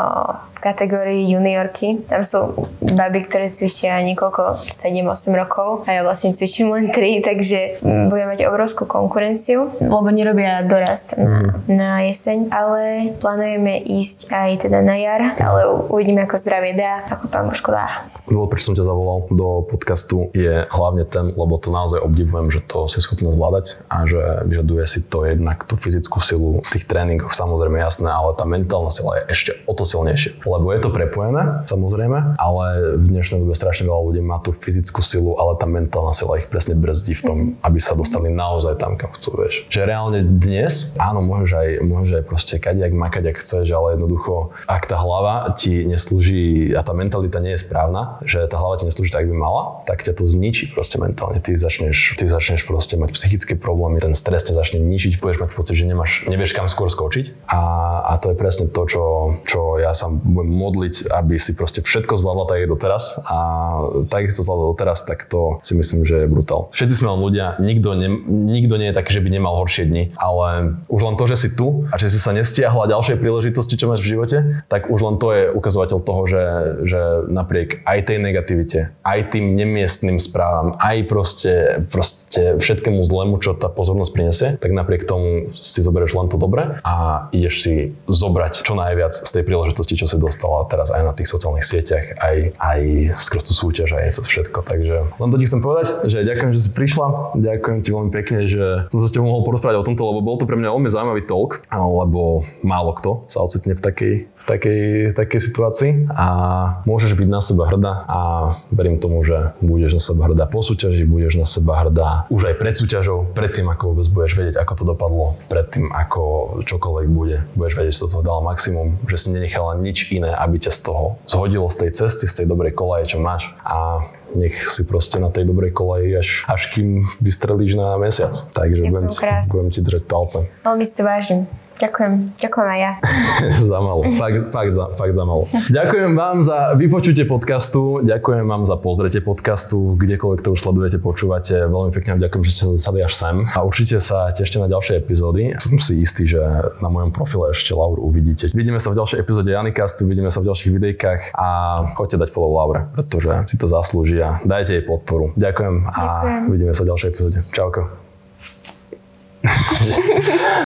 kategórii juniorky. Tam sú baby, ktoré cvičia niekoľko, 7-8 rokov a ja vlastne cvičím len 3, takže budem mať obrovskú konkurenciu, lebo nerobia dorast mm. na jeseň, ale plánujeme ísť aj teda na jar, ale uvidíme, ako zdravie dá, ako pán Božko dá. Dôvod, prečo som ťa zavolal do podcastu je hlavne ten, lebo to naozaj obdivujem, že to si schopná zvládať a že vyžaduje si to jednak tú fyzickú silu v tých tréningoch, samozrejme jasné, ale tá mentálna sila je ešte o to silnejšia lebo je to prepojené, samozrejme, ale v dnešnej dobe strašne veľa ľudí má tú fyzickú silu, ale tá mentálna sila ich presne brzdí v tom, aby sa dostali naozaj tam, kam chcú, vieš. Že reálne dnes, áno, môžeš aj, môžeš aj proste kadiak makať, ak chceš, ale jednoducho, ak tá hlava ti neslúži a tá mentalita nie je správna, že tá hlava ti neslúži tak, by mala, tak ťa to zničí proste mentálne. Ty začneš, ty začneš proste mať psychické problémy, ten stres ťa začne ničiť, budeš mať pocit, že nemáš, nevieš kam skôr skočiť. A, a to je presne to, čo, čo ja sa budem modliť, aby si proste všetko zvládla tak je doteraz a tak to zvládla doteraz, tak to si myslím, že je brutál. Všetci sme len ľudia, nikto, ne, nikto nie je taký, že by nemal horšie dni, ale už len to, že si tu a že si sa nestiahla ďalšej príležitosti, čo máš v živote, tak už len to je ukazovateľ toho, že, že napriek aj tej negativite, aj tým nemiestným správam, aj proste, proste všetkému zlému, čo tá pozornosť prinesie, tak napriek tomu si zoberieš len to dobre a ideš si zobrať čo najviac z tej príležitosti, čo si dostal dostala teraz aj na tých sociálnych sieťach, aj, aj skrz tú súťaž, aj to všetko. Takže len to ti chcem povedať, že ďakujem, že si prišla, ďakujem ti veľmi pekne, že som sa s tebou mohol porozprávať o tomto, lebo bol to pre mňa veľmi zaujímavý talk, lebo málo kto sa ocitne v takej, v takej, v takej situácii a môžeš byť na seba hrdá a verím tomu, že budeš na seba hrdá po súťaži, budeš na seba hrdá už aj pred súťažou, pred tým, ako vôbec budeš vedieť, ako to dopadlo, pred tým, ako čokoľvek bude, budeš vedieť, že to dala maximum, že si nenechala nič iné, aby ťa z toho zhodilo z tej cesty, z tej dobrej kolaje, čo máš a nech si proste na tej dobrej koleji až, až kým vystrelíš na mesiac. Takže budem budem ti držať palce. Veľmi si to vážim. Ďakujem. Ďakujem aj ja. za malo. Fakt, fakt, za, fakt za malo. Ďakujem vám za vypočutie podcastu, ďakujem vám za pozretie podcastu, kdekoľvek to už sledujete, počúvate. Veľmi pekne vám ďakujem, že ste sa zasali až sem. A určite sa tešte na ďalšie epizódy. Som si istý, že na mojom profile ešte Lauru uvidíte. Vidíme sa v ďalšej epizóde Janikastu, vidíme sa v ďalších videjkách a choďte dať follow Laure, pretože si to zaslúžia. Dajte jej podporu. Ďakujem a Ďakujem. vidíme sa v ďalšej epizóde. Čauko.